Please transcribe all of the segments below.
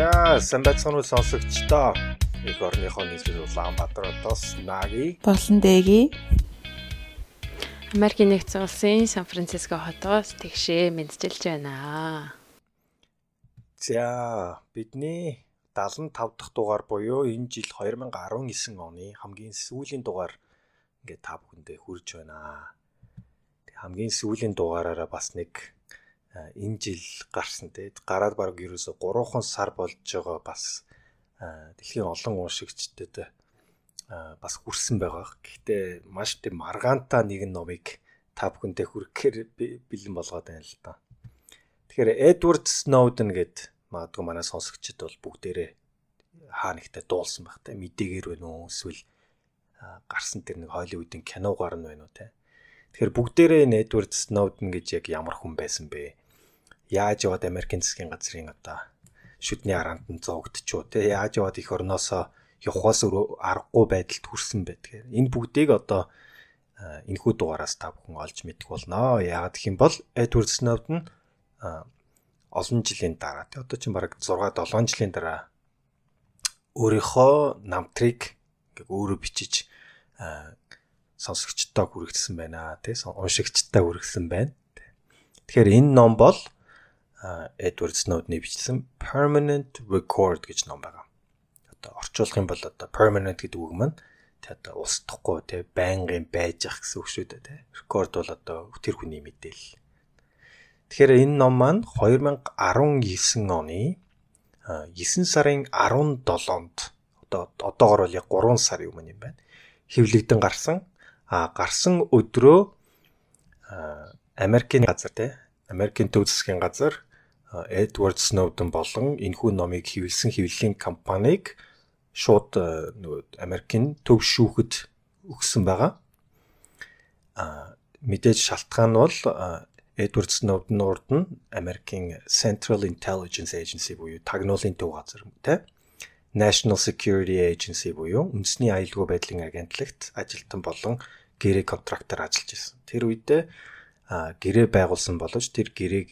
За, уу сонсогчдоо. Их орныхоо нийслэл Улаанбаатар хотоос Наги болон Дэги Америкийн нэгдсэн улсын Сан Франциско хотоос тэгшээ мэдчилж байна. За, бидний 75 дахь дугаар буюу энэ жил 2019 оны хамгийн сүүлийн дугаар ингээд та бүхэндээ хүрж байна. Тэг хамгийн сүүлийн дугаараараа бас нэг энэ жил гарсан те гараад баг ерөөсө 3хан сар болж байгаа бас дэлхийн олон уншигчдэд бас хүрсэн байгаа. Гэхдээ маш тийм маргаантай нэгэн номыг та бүхэндээ хүргэхээр бэлэн болгоод байна л да. Тэгэхээр Эдвард Сноуден гэд магадгүй манай сонсогчид бол бүгдээрээ хаа нэгтээ дуулсан байх та мэдээгээр байна уу эсвэл гарсан тэр нэг Холливуудын киногаар нь байна уу те. Тэгэхээр бүгдээрээ энэ Эдвард Сноуден гэж яг ямар хүн байсан бэ? Яаж яваад Америкийн засгийн газрын одоо шүдний хараанд нь зоогдчихоо тий яаж яваад их орноосоо явахаас аргагүй байдалд хүрсэн байдгээр энэ бүгдийг одоо энэхүү дугаараас та бүхэн олж мэдэх болно. Яагаад гэх юм бол Edward Snowden олон жилийн дараа тий одоо чинь бараг 6 7 жилийн дараа өөрийнхөө намтрыг өөрөө бичиж сонсогчтой хүргэсэн байна тий уншигчтай хүргэсэн байна. Тэгэхээр энэ ном бол Edward Snowden-ы бичсэн Permanent Record гэж ном байгаа. Одоо орчуулах юм бол одоо permanent гэдэг үг маань тэ одоо устдахгүй тэ байнгын байж ах гэсэн үг шүү дээ тэ. Record бол одоо тэр хүний мэдээлэл. Тэгэхээр энэ ном маань 2019 оны 9 сарын 17-нд одоо одоогор бол яг 3 сар юм юм байна. Хэвлэгдэн гарсан. А гарсан өдрөө Америкийн газар те Америкийн төв засгийн газар Эдвард Сноуден болон энэхүү номыг хэвлсэн хэвлэлийн компанийг шууд нөгөө Америкийн төв шүүхэд өгсөн байгаа. А мэдээж шалтгаан бол Эдвард Сноуден урд нь Америкийн Central Intelligence Agency буюу тагнуулын төв газар тэ National Security Agency буюу үндэсний аюулгүй байдлын агентлагт ажилтан болон гэрээ контрактор ажиллаж байсан. Тэр үедээ гэрээ байгуулсан боловч тэр гэрээг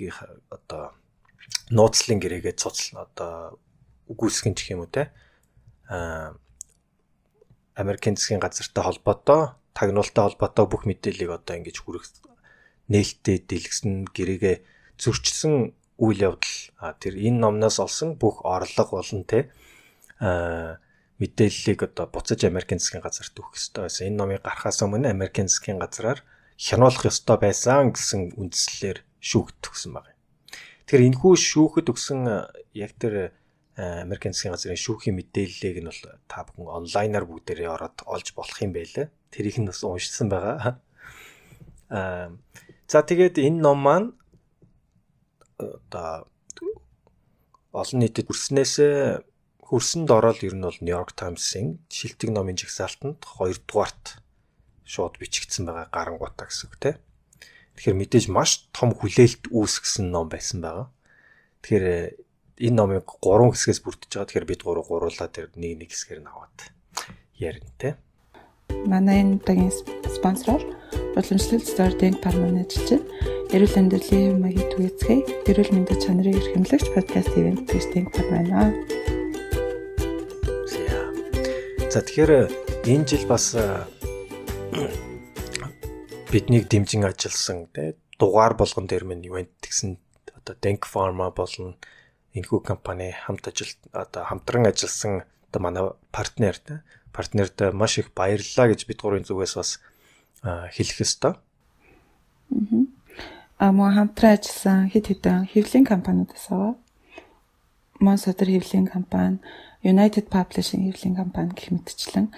одоо нууцлын гэрээгээ цуцлна одоо үгүйсгэн гэх юм уу те а Америкийн засгийн газартай холбоотой тагнуултай холбоотой бүх мэдээллийг одоо ингэж хүрэх нээлттэй дэлгэсэн гэрээгээ зөрчилсөн үйл явдал тэр энэ номноос олсон бүх орлого болон те а мэдээллийг одоо буцаж Америкийн засгийн газарт өгөх ёстой байсан. Энэ номыг гаргахаас өмнө Америкийн засгийн газраар хянуулах ёстой байсан гэсэн үндслэлээр шүүгдэх гэсэн байна. Тэгэхээр энэхүү шүүхэд өгсөн яг тэр Америкийн засгийн газрын шүүхийн мэдээллийг нь бол та бүхэн онлайнаар бүгдээрээ ороод олж болох юм байлаа. Тэрийг нь бас уншсан байгаа. Аа за тэгээд энэ ном маань одоо олон нийтэд хүрснээс хөрсөнд ороод ер нь бол Нью-Йорк Таймс-ын шилдэг номын жагсаалтанд 2 дугаарт шууд бичигдсэн байгаа гарангуутаа гэсэн үг тийм. Тэгэхээр мэдээж маш том хүлээлт үүсгэсэн ном байсан байгаа. Тэгэхээр э, энэ номыг 3 хэсгээс бүрдэж байгаа. Тэгэхээр бид гурав гуруулаа тэр нэг нэг хэсгээр нь аваад ярина те. Манай энэ удаагийн спонсор уламжлалт Starting Parman ажиллаж эрүүл амьдралын маягийн түгээцгээ эрүүл мэндийн чанарыг эрхэмлэгч подкаст ивент Starting Parman. За тэгэхээр энэ жил бас э, биднийг дэмжин ажилласан те дугаар болгон дээр минь ивент гэсэн одоо Denk Pharma болон энэхүү компани хамт ажил одоо хамтран ажилласан одоо манай партнер те партнерт маш их баярлалаа гэж бид гурийн зүгээс бас хэлэх ёстой. Аа мөн хамтран ажилласан хэд хэдэн хэвлэлийн компаниудаас аваа. Monster хэвлэлийн компани, United Publishing хэвлэлийн компани гэх мэтчлэн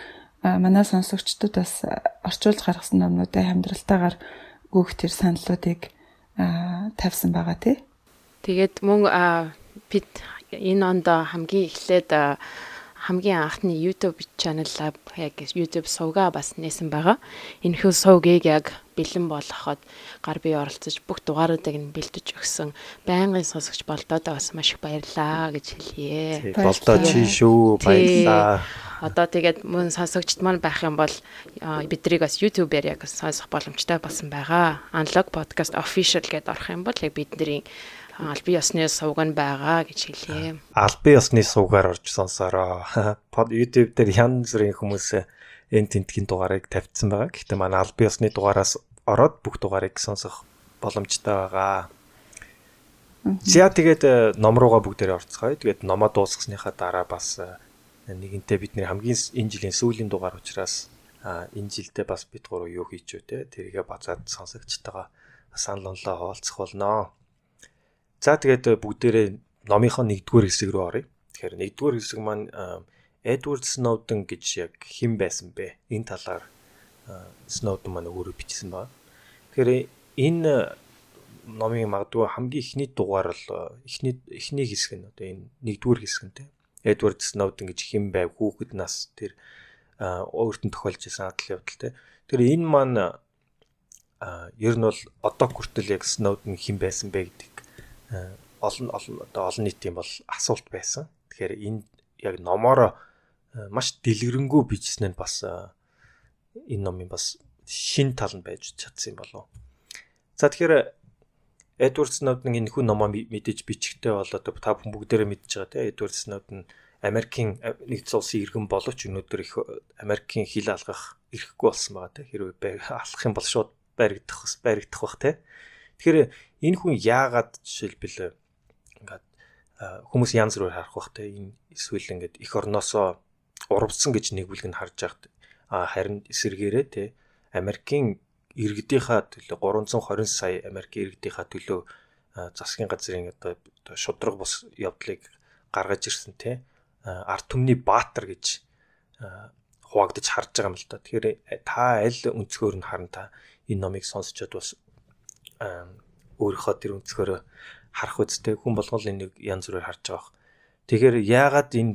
манай сонсогчдод бас орчуулж гаргасан номнуудаа хамдралтаагаар гүөх тэр саналуудыг тавьсан байгаа тий. Тэгээд мөн бид энэ онд хамгийн эхлээд хамгийн анхны YouTube channel яг YouTube сувга бас нээсэн байгаа. Энэхүү сувгийг яг бэлэн болгоход гар бие оролцож бүх дугааруудыг нь бэлдэж өгсөн байнгын сонсогч болдоодоо бас маш их баярлаа гэж хэлье. Болдоо чи шүү баярлаа одоо тэгээд мөн сонсогчд маань байх юм бол биднийг бас YouTube-ээр яг сонсох боломжтой болсон байгаа. Unlock podcast official гэдээ орох юм бол яг бидний албан ёсны сувг нь байгаа гэж хэлье. Албан ёсны сувгаар орж сонсороо. Под YouTube дээр янз бүрийн хүмүүс энэ тентгийн дугаарыг тавьсан байгаа. Гэхдээ манай албан ёсны дугаараас ороод бүх дугаарыг сонсох боломжтой байгаа. За тэгээд ном руугаа бүгдээрээ орцгоё. Тэгээд номоо дуусгасныхаа дараа бас нэгэнтээ бидний хамгийн энэ жилийн сүүлийн дугаар учраас энэ жилдээ бас бид гурав юу хийж вэ те тэрийгэ базаад сонсогчтойгоо санал онлоо хуваалцах болно. За тэгээд бүгдээрээ номынхоо нэгдүгээр хэсэг рүү оръё. Тэгэхээр нэгдүгээр хэсэг маань Эдвард Сноуден гэж яг хэн байсан бэ? Энэ талаар Сноуден маань өөрөө бичсэн байна. Тэгэхээр энэ номын магадгүй хамгийн ихний дугаар л ихний ихний хэсэг нь одоо энэ нэгдүгээр хэсэг нь те. Эдвард Сноуден гэж хэн байв? Хүүхэд нас тэр өөртөө тохиолж исэн адал явдал те. Тэр энэ маань ер нь бол одоо хүртэл яг Snowden хэн байсан бэ гэдэг олон олон одоо олон нийтийн бол асуулт байсан. Тэгэхээр энэ яг номоор маш дэлгэрэнгүй бичсэн нь бас энэ номын бас шин тал нь байж чадсан юм болов. За тэгэхээр Эдвард Сноуден энэ хүн номоо мэдээж бичихтэй бол одоо та бүхэн бүгдээрээ мэдж байгаа тийм Эдвард Сноуден Америкийн нэгдсэн улсын иргэн боловч өнөөдөр их Америкийн хил алгах ирэхгүй болсон байгаа тийм хэрвээ алах юм бол шууд баригдах баригдах бах те. Тэгэхээр энэ хүн яагаад жишээлбэл ингээд хүмүүс янз бүрээр харах бах те. Энэ эсвэл ингээд эх орносоо урвцсан гэж нэг бүлэг нь харж байхад харин эсэргээрээ те Америкийн иргэдийнхаа төлөө 320 сая Америкийн иргэдийнхаа төлөө засгийн газрын одоо шудраг бус явдлыг гаргаж ирсэн те арт түмний баатар гэж хуваагдаж харж байгаа юм л да. Тэгэхээр та аль өнцгөр нь харна та энэ номыг сонсчод бас өөрийнхөө тэр өнцгөрөө харах үстэй хүн болгол энийг янз бүрээр харж байгаа. Тэгэхээр яагаад энэ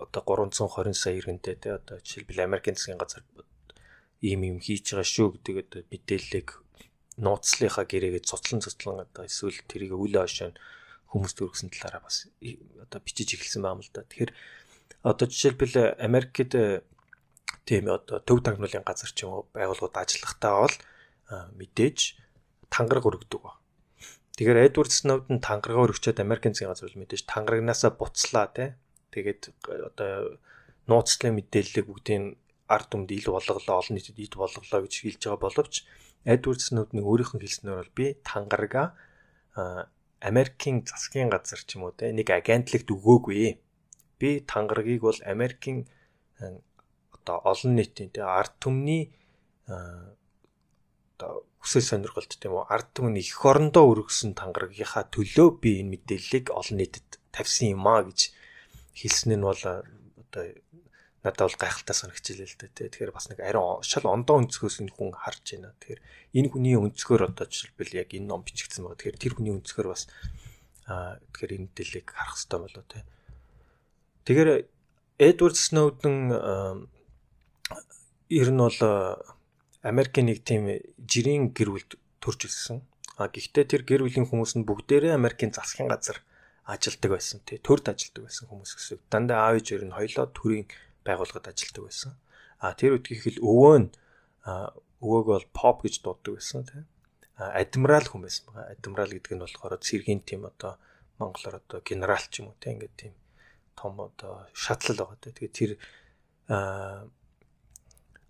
одоо 320 сая иргэнтэй те одоо жишээлбэл Америкийн засгийн газар ийм юм хийж байгаа шүү гэдэг одоо мэдээллийг нууцлынхаа гэрээгээ цуцлан цуцлан одоо эсвэл тэрийг үүлээ хошоо хүмүүст өргөсөн талаараа бас одоо бичиж эхэлсэн байна л да. Тэгэхээр одоо жишээлбэл Америкт тийм одоо төв тагнуулын газар ч юм уу байгууллагууд ажиллахтаа бол мэдээж тангараг өргөдөг ба. Тэгэхээр Эдвард Сноуден тангараг өргөчөөд Америкийн засгийн газар мэдээж тангарагнаасаа буцлаа те. Тэгээд одоо нууцлын мэдээллийг бүгдийг ард түмэд ил болголоо, олон нийтэд ид болголоо гэж хэлж байгаа боловч Эдвард Сноудны өөрийнх нь хэлснээр бол би тангарага Америкийн засгийн газар ч юм уу те нэг агентлагт өгөөгүй. Би тангарагийг бол Америкийн одоо олон нийтийн те ард түмний одоо хүсэл сонирхолт тийм үү? Ард түмэн их орондоо өргөсөн тангарагийнхаа төлөө би энэ мэдээллийг олон нийтэд тавьсан юм аа гэж хэлсэн нь бол одоо надад бол гайхалтай санагчлаа л дээ. Тэгэхээр бас нэг ариун шал ондоо өнцгөөс энэ хүн харж байна. Тэгэхээр энэ хүний өнцгөр одоо жишээлбэл яг энэ ном бичигдсэн байгаа тэгэхээр тэр хүний өнцгөр бас аа тэгэхээр энэ мэдээллийг харах хэрэгтэй болоо тий Тэгэхээр Эдвард Сноуден ер нь бол Америкийн нэг тийм жирийн гэр бүлд төрж ирсэн. А гэхдээ тэр гэр бүлийн хүмүүс нь бүгдээрээ Америкийн засгийн газар ажилдаг байсан тий. Төрд ажилдаг байсан хүмүүс гэсэн. Дандаа аав ээж хоёр нь хоёлоо төрийн байгууллагад ажилдаг байсан. А тэр үдгийх л өвөө нь өвөөг бол pop гэж дууддаг байсан тий. Адмирал хүн байсан байгаа. Адмирал гэдэг нь болохоор цэргийн тим одоо монголоор одоо генерал ч юм уу тий ингээд тийм том одоо шатлал байгаа тий. Тэгээ тэр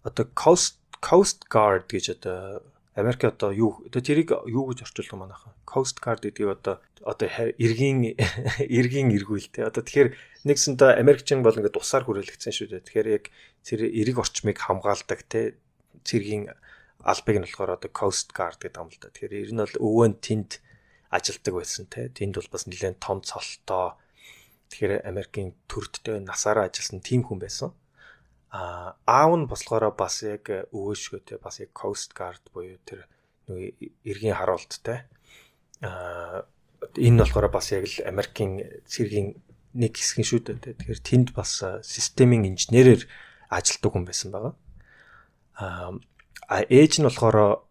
одоо coast Coast Guard гэж одоо Америк одоо юу одоо тэрийг юу гэж орчуулдаг манайхан Coast Guard гэдгийг одоо одоо эргийн эргийн эргүүлтэй одоо тэгэхээр нэгсэндээ Америкчин бол ингээд тусаар хүрээлэгдсэн шүү дээ. Тэгэхээр яг тэр эрэг орчмыг хамгаалдаг те цэргийн албыг нь болохоор одоо Coast Guard гэдэг юм л да тэгэхээр ер нь бол өвөө нь тэнд ажилдаг байсан те. Тэнд бол бас нэлээд том цолтой. Тэгэхээр Америкийн төрдтэй насаараа ажилласан тийм хүн байсан а аав нь болохоор бас яг өвөөшгөө те бас яг coast guard буюу тэр нэг эргийн харуулттай а энэ нь болохоор бас яг л Америкийн цэргийн нэг хэсэг шүү дээ тэгэхээр тэнд бас системийн инженерээр ажилладаг хүн байсан байгаа. А ээж нь болохоор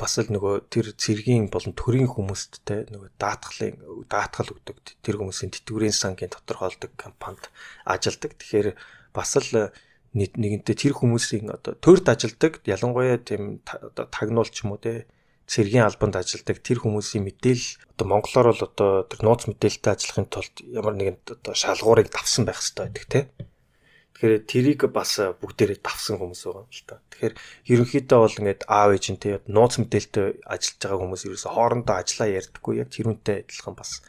бас л нөгөө тэр цэргийн болон төрийн хүмүүст те нөгөө даатгалын даатгал өгдөг тэр хүмүүсийн тэтгэврийн сангийн тодорхойлдог компанид ажилдаг. Тэгэхээр бас л нэгэнтээ тэр хүмүүсийн одоо төрд ажилдаг ялангуяа тийм одоо тагнуулч юм уу те цэргийн албанд ажилладаг тэр хүмүүсийн мэдээлэл одоо монголоор бол одоо тэр нууц мэдээлэлтэй ажиллахын тулд ямар нэгэн одоо шалгуурыг давсан байх хэрэгтэй байдаг тийм. Тэгэхээр тэрийг бас бүгдээрээ давсан хүмүүс байгаа юм л та. Тэгэхээр ерөнхийдөө бол ингээд аав ээжинтэй нууц мэдээлэлтэй ажиллаж байгаа хүмүүс ерөөсө хоорондоо ажиллаа ярьдаггүй яг тэрүүнтэй адилхан бас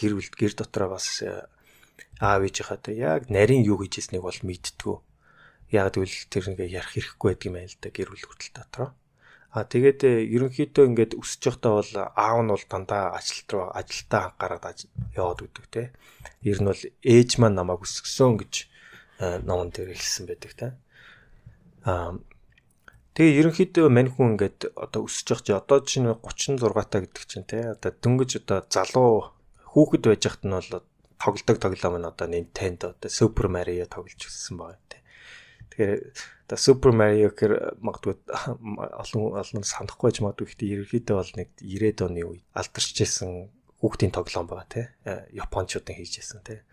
гэр бүл гэр дотроо бас аав ээжийнхээ яг нарийн юу хийж ирснийг бол мэдтгүү. Яг тэгвэл тэр ингээ ярих хэрэггүй байдаг юм байна л да гэр бүл хүртэл дотроо. А тэгээд э, ерөнхийдөө ингээд өсөж явахдаа бол аав нь бол дандаа ажилт руу ажилтаа анхаарал яваад өгдөг те. Ер нь бол ээж маань намайг өсгсөн гэж э, номон дээр хэлсэн байдаг те. А тэгээ ерөнхийдөө мань хүн ингээд одоо өсөж явах чи одоо чинь 36 та гэдэг чинь те. Одоо дөнгөж одоо залуу хүүхэд байж хат нь бол тоглодог тоглоом нь одоо Nintendo одоо Super Mario тоглож өссөн байгаа те. Тэгэхээр одоо Super Mario гэхэр магадгүй олон олон санахгүй ч магадгүй гэхдээ ерөнхийдөө бол нэг 90-ад оны үед алдарч ирсэн хүүхдийн тоглоом байгаа тий. Э, Япончуудын хийжсэн тий.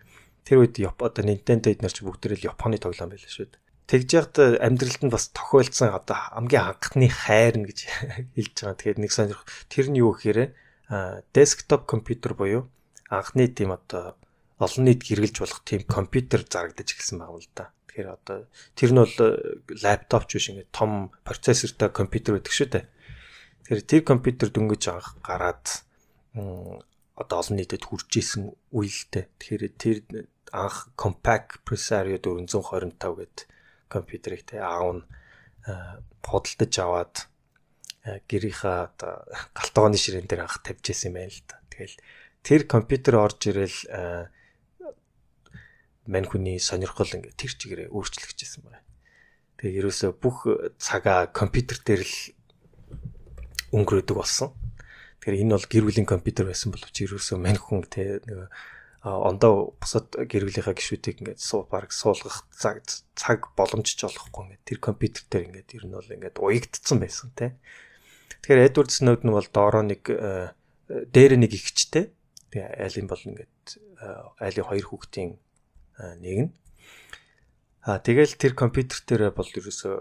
Тэр үед одоо Nintendo эднэр ч бүгдээрээ Японы тоглоом байлаа шүү дээ. Тэгж яхад амьдралд нь бас тохиолдсон одоо хамгийн анхны хайр нь гэж хэлж байгаа. Тэгэхээр нэг сонирх тэр нь юу гэхээр десктоп компьютер буюу анхны тийм одоо олон нийт гэргэлж болох тийм компьютер зарагдаж эхэлсэн байгаа юм л да. Тэгэхээр одоо тэр нь бол лаптоп ч биш ингээд том процессортой компьютер байдаг шүү дээ. Тэгэхээр тэр компьютер дөнгөж анх гараад одоо олон нийтэд хүрж исэн үеэлтэй. Тэгэхээр тэр анх compact Presario 425 гэдэг компьютерийг те аав нь худалдаж аваад гэрийнхаа одоо галтгооны ширээн дээр анх тавьж исэн юм байна л да. Тэгэл тэр компьютер орж ирэл мань хүний сонирхол ингээ тэр чигээрээ өөрчлөгдөжсэн байна. Тэгээ ерөөсөө бүх цагаа компьютер дээр л өнгөрөөдөг болсон. Тэгэхээр энэ бол гэр бүлийн компьютер байсан боловч ерөөсөө мань хүн те нэг ондоо бусад гэр бүлийнхаа гишүүдийг ингээд суу баг суулгах цаг цаг боломжч олохгүй ингээд тэр компьютер дээр ингээд ер нь бол ингээд уягдцсан байсан те. Тэгэхээр Эдвард Сноуден бол доороо нэг дээр нэг ихчтэй. Тэгээ айлын бол ингээд айлын хоёр хүүхдийн нэг нь. А тэгэл тэр компьютер дээр бол ерөөсөө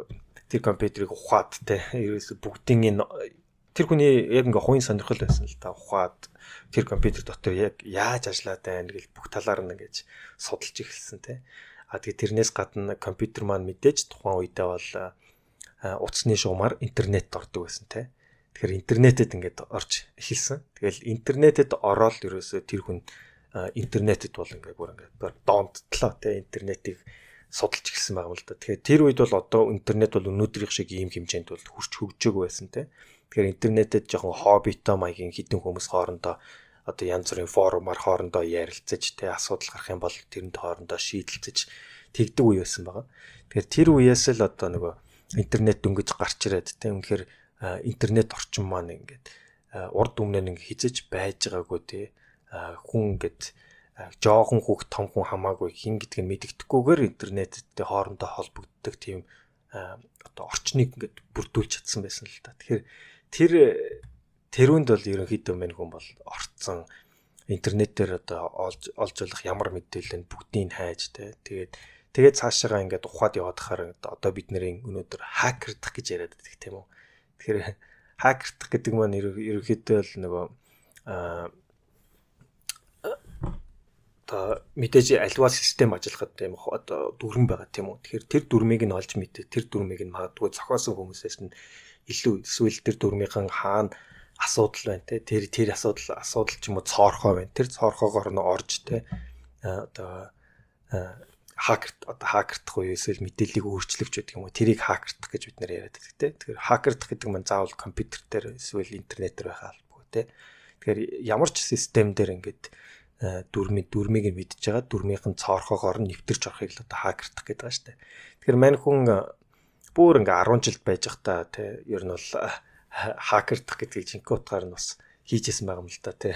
тэр компьютерийг ухаад те ерөөсөө бүгдийн энэ тэр хүний яг ингээ хувийн сонирхол байсан л та ухаад тэр компьютер дотор яг яаж ажиллаад байна гэж бүх талаар нь ингэж судалж эхэлсэн те. А тэгээ тэрнээс гадна компьютер маань мэдээж тухайн үедээ бол утасны шугамар интернет ордог байсан те. Тэгэхээр интернетэд ингээд орж эхэлсэн. Тэгэл интернетэд ороод ерөөсөө тэр хүн интернетэд бол ингээ бүр ингээ донттлоо те интернетийг судалж эхэлсэн байгаа юм л да. Тэгэхээр тэр үед бол одоо интернет бол өнөөдрийнх шиг ийм хэмжээнд бол хүрч хөгжөөгүй байсан те. Тэгэхээр интернетэд жоохон хоббитой маягийн хідэн хүмүүс хоорондоо одоо янз бүрийн форумаар хоорондоо ярилцаж те асуудал гарах юм бол тэрэнд хоорондоо шийдэлцэж тэгдэг үе байсан байгаа. Тэгэхээр тэр үеэс л одоо нөгөө интернет дөнгөж гарч ирээд те үнэхээр интернет орчин маань ингээд урд өмнө нэг хизэж байж байгаагүй те хүн гэд жоохон хүүхд том хүн хамаагүй хин гэдгийг мэддэхгүйгээр интернеттэй хоорондоо холбогддог тийм одоо орчныг ингээд бүрдүүлж чадсан байсан л да. Тэгэхээр тэр тэрүүнд бол ерөнхийдөө мань хүн бол орцсон интернетээр одоо олж олж болох ямар мэдээлэл нь бүгдийг хайж тэ тэгээд тэгээд цаашаага ингээд ухаад яваад хахаар одоо бид нарын өнөөдөр хакердах гэж яриад байдаг тийм үү. Тэгэхээр хакердах гэдэг маань ерөнхийдөө л нөгөө одоо мэдээж альва систем ажиллахад тийм одоо дүрм байгаа тийм үү. Тэгэхээр тэр дүрмийг нь олж мэдээ тэр дүрмийг нь магадгүй зохиосон хүмүүсээс нь илүү эсвэл тэр дүрмийнхэн хаана асуудал байна те тэр тэр асуудал асуудал ч юм уу цоорхоо байна. Тэр цоорхоогоор нь орж те одоо хакерт одоо хакердах уу эсвэл мэдээллийг өөрчлөгч гэдэг юм уу тэрийг хакердах гэж бид нэр яриад байдаг те. Тэгэхээр хакердах гэдэг нь заавал компьютер дээр эсвэл интернет дээр байх албагүй те. Тэгэхээр ямар ч систем дээр ингээд дүрмийн дүрмийг мэдж байгаа дүрмийнх нь цоорхоогоор нь нэвтэрч орохыг л одоо хакердах гэдэг шүү дээ. Тэгэхээр мань хүн бүр ингээ 10 жилд байж байхдаа тий ер нь бол хакердах гэдгийг жинхэнэ утгаар нь бас хийжсэн байгаа юм л да тий.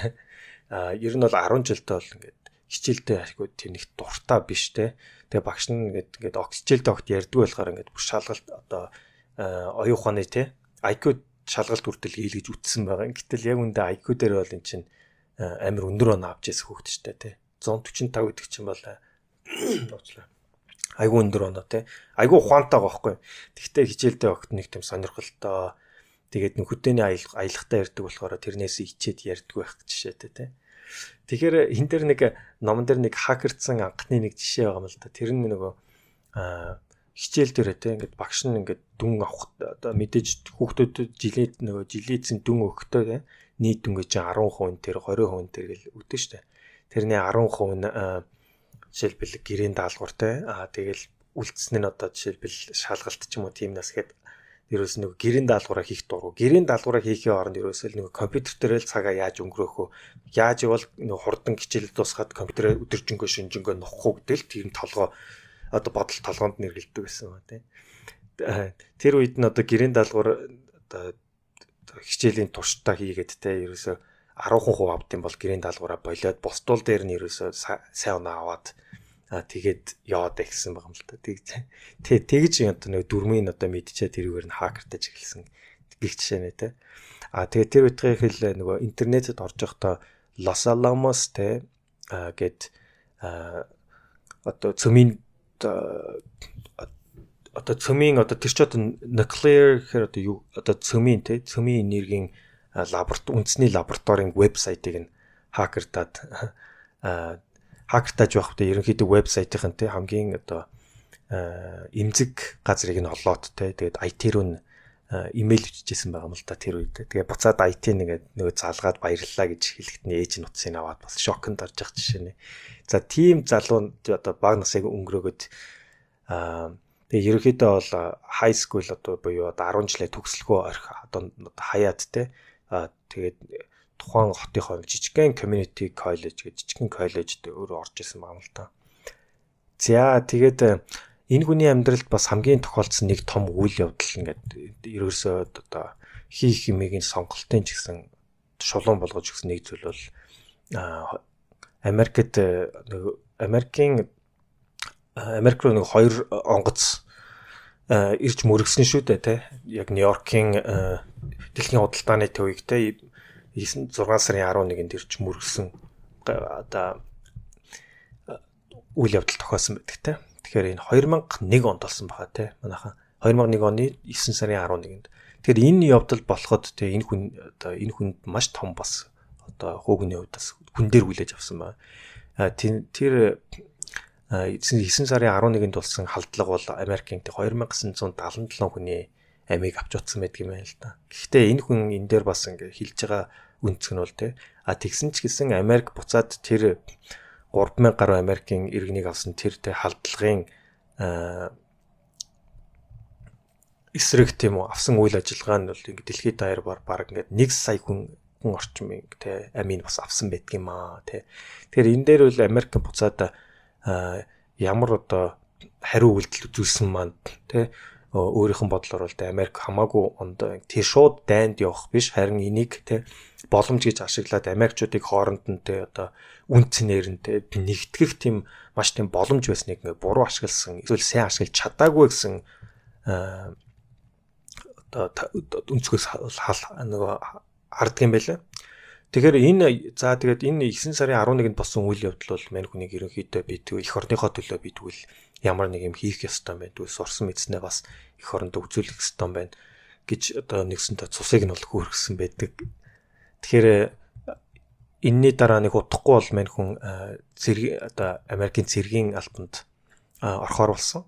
А ер нь бол 10 жилдээ бол ингээд хичээлдээ айгүй тийм нэг дуртай биш те. Тэгээ багш нь ингээд ингээд хичээлдээ огт ярьдгүй болохоор ингээд бүр шалгалт одоо оюун ухааны те IQ шалгалт хүртэл хийлгэж үтсэн байгаа. Гэтэл яг үндэ IQ дээр бол эн чинь амар өндөр он авч хөвгт штэ тий 145 гэдэг чинь бол уучлаа айгу өндөр оноо тий айгу ухаантай байхгүй тэгтээ хичээлдээ огт нэг тийм сонирхолтой Тэгээд нөхөдөөний аялахтаа ярьдаг болохоор тэрнээс ичээд ярьдаг байх жишээтэй тий. Тэгэхээр хин дээр нэг номон дээр нэг хакердсан анхны нэг жишээ байгаа юм л да. Тэр нь нөгөө хичээл дээрээ те ингээд багш нь ингээд дүн авах одоо мэдээж хүүхдүүдэд жилийн нөгөө жилийн дүн өгөхдөө те нийт дүнгээ чи 10% тэр 20% тэр гэл өгдөө штэ. Тэрний 10% нь жишээлбэл гэрээний даалгавар те аа тэгэл үлдсэн нь одоо жишээлбэл шалгалт ч юм уу тийм нас гэхэд ерөөс нэг гэрийн даалгавраа хийх дургу. Гэрийн даалгавраа хийхийн оронд ерөөсөө нэг компьютер дээр л цагаа яаж өнгөрөөх вэ? Яаж явал нэг хурдан хичээл дуусгаад компьютерээ өдөржингөө шинжэнгөө нохох уу гэдэл тийм толгоо одоо бодол толгоонд нэргэлдэг байсан ба тий. Тэр үед нь одоо гэрийн даалгавар одоо хичээлийн туршдаа хийгээд те ерөөсө 10% авд юм бол гэрийн даалгавраа болоод босдуул дээр нь ерөөсө сайн оноо аваад тэгээд яваад ихсэн байгаа юм л та. Тэг тэгж одоо нэг дөрмийн одоо мэдчихээ тэрүүгээр нь хакертаж эхэлсэн гих жишээ нэ те. А тэгээд тэр үеийн хэл нөгөө интернетэд орж явахдаа Los Alamos те гэд одоо цөмийн одоо цөмийн одоо тэр ч одоо nuclear гэхээр одоо юу одоо цөмийн те цөмийн энергийн лаборатори үндэсний лабораторийн вебсайтыг нь хакертаад хактаж байхдаа ерөнхийдөө вебсайтын те хамгийн одоо эмзэг газрыг нь олоод те тэгээд IT руу нь имэйл бичижсэн байгаа юм л да тэр үед. Тэгээ буцаад IT нэгээд нөгөө залгаад баярлалаа гэж хэлэхэд нь ээж нь утсыг аваад бас шокнд орж явах жишээ нэ. За тийм залуу одоо баг насыг өнгөрөөгд аа тэгээ ерөнхийдөө бол high school одоо буюу одоо 10 жилээ төгсөлгөө орхи одоо хаяад те аа тэгээд тухайн хотынхоо жижигхэн community college гэж жижигхэн коллежд өөрөө орж исэн байгаа юм л та. За тэгээд э, энэ хүний амьдралд бас хамгийн тохиолдсон нэг том үйл явдал ингээд ерөөсөө одоо хийх хэмээгийн сонголтын ч гэсэн шулуун болгож өгсөн нэг зүйл бол Америкт э, Америкийн Америк руу нэг хоёр онгоц ирж мөргсөн шүү дээ те яг Нью-Йоркийн дэлхийн худалдааны төвийг те 6 сарын 11-нд ирж мөргсөн одоо үйл явдал тохиосон байдаг те. Тэгэхээр энэ 2001 онд болсон баха те. Манайхан 2001 оны 9 сарын 11-нд. Тэгэхээр энэ явдал болоход те энэ хүн одоо энэ хүнд маш том бас одоо хөөгний хувьд бас хүн дээр хүлээж авсан байна. Тэр 9 сарын 11-нд болсон халдлага бол Америкийн 2977 хүний амийг авч утсан байдаг юм байна л да. Гэхдээ энэ хүн энэ дээр бас ингээ хилж байгаа үнцг нь бол те а тэгсэн ч гэсэн Америк буцаад тэр 3000 гаруй Америкийн иргэнийг авсан тэр те халдлагын эсрэг тийм үү авсан үйл ажиллагаа нь бол ингээ дэлхийд даяар баг ингээ 1 сая хүн хүн орчмын те амийн бас авсан байдаг юм аа те. Тэгэхээр энэ дээр бол Америк буцаад ямар одоо хариу үйлдэл үзүүлсэн маань те өөрийнх нь бодлоор бол Америк хамаагүй ондоо тэр шууд дайнд явах биш харин энийг те боломж гэж ашиглаад Америкчуудыг хооронд нь те одоо үн цэнээр нь те нэгтгэх тийм маш тийм боломж байсныг ингээ буруу ашигласан эсвэл сайн ашиглаж чадаагүй гэсэн одоо өнцгөөс нөгөө харддаг юм байлаа. Тэгэхээр энэ за тэгээд энэ 9 сарын 11-нд болсон үйл явдал бол мань хүнийг ерөнхийдөө би тэгвэл эх орныхоо төлөө би тэгвэл ямар нэг юм хийх ёстой байна. Тэгвэл сурсан мэдснээ бас эх оронд өгзүүлэх ёстой байна гэж одоо нэгсэнтэй цусыг нь бол хөөргсөн байдаг. Тэгэхээр энэний дараа нэг удахгүй бол мань хүн зэрэг одоо Америкийн цэргийн албанд орхоор болсон.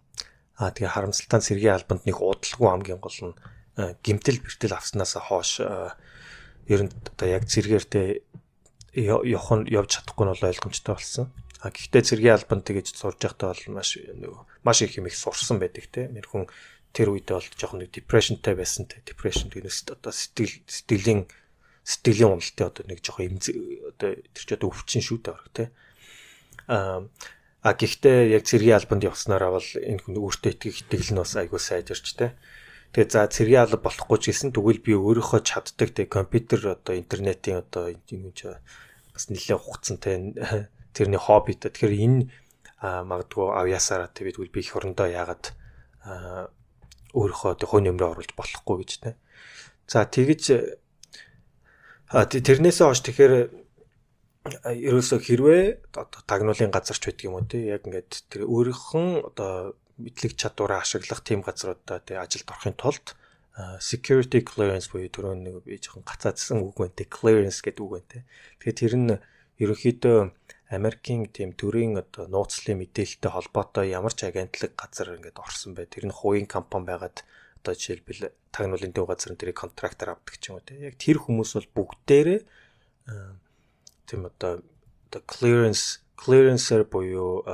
Аа тэгээ харамсалтай цэргийн албанд нэг удалгүй хамгийн гол нь гимтэл бэртэл авснаас хойш ер нь одоо яг зэрэгээртэй явах нь явж чадахгүй нь бол ойлгомжтой болсон. А гэхдээ цэргийн албанд тэгэж сурж байхдаа бол маш маш их юм их сурсан байдаг те. Мэр хүн тэр үедээ бол жоохон нэг depressionтэй байсан те. Depression гэнэс одоо сэтгэл сэтгэлийн сэтгэлийн уналтын одоо нэг жоохон им одоо тэр ч одоо өвчин шүү дээ те. А а гэхдээ яг цэргийн албанд явснараа бол энэ хүн өөртөө итгэх итгэл нь бас айгүй сайжирч те. Тэгээ за цэргийн алба болохгүй ч гэсэн тэгвэл би өөрийнхөө чаддаг тэг компьютер одоо интернетийн одоо юм ч бас нэлээд хугацсан те тэрний хобби та. Тэгэхээр энэ магадгүй авьяасаараа тэг би их орондоо яагаад өөрийнхөө тэг хойно нэмрээ оруулж болохгүй гэж те. За тэгэж тэрнээсээ хойш тэгэхээр ерөөсөө хэрвээ одоо тагнуулын газар ч байдаг юм уу те яг ингээд тэр өөрийнхөө одоо мэдлэг чадвараа ашиглах тийм газруудаа тий ажилд орохын тулд security clearance буюу түрүүн нэг би жоохон гацаадсан үг байна clearance гэдэг үг байна те. Тэгэхээр тэр нь ерөнхийдөө Америкийн тийм төрийн одоо нууцлын мэдээлэлтэй холбоотой ямар ч агентлаг газар ингээд орсон бай. Тэр нь хувийн компани байгаад одоо жишээлбэл тагнуулын төв газар тэрийг контрактор авдаг ч юм уу те. Яг тэр хүмүүс бол бүгдээрээ тийм одоо одоо clearance clearance-ээр буюу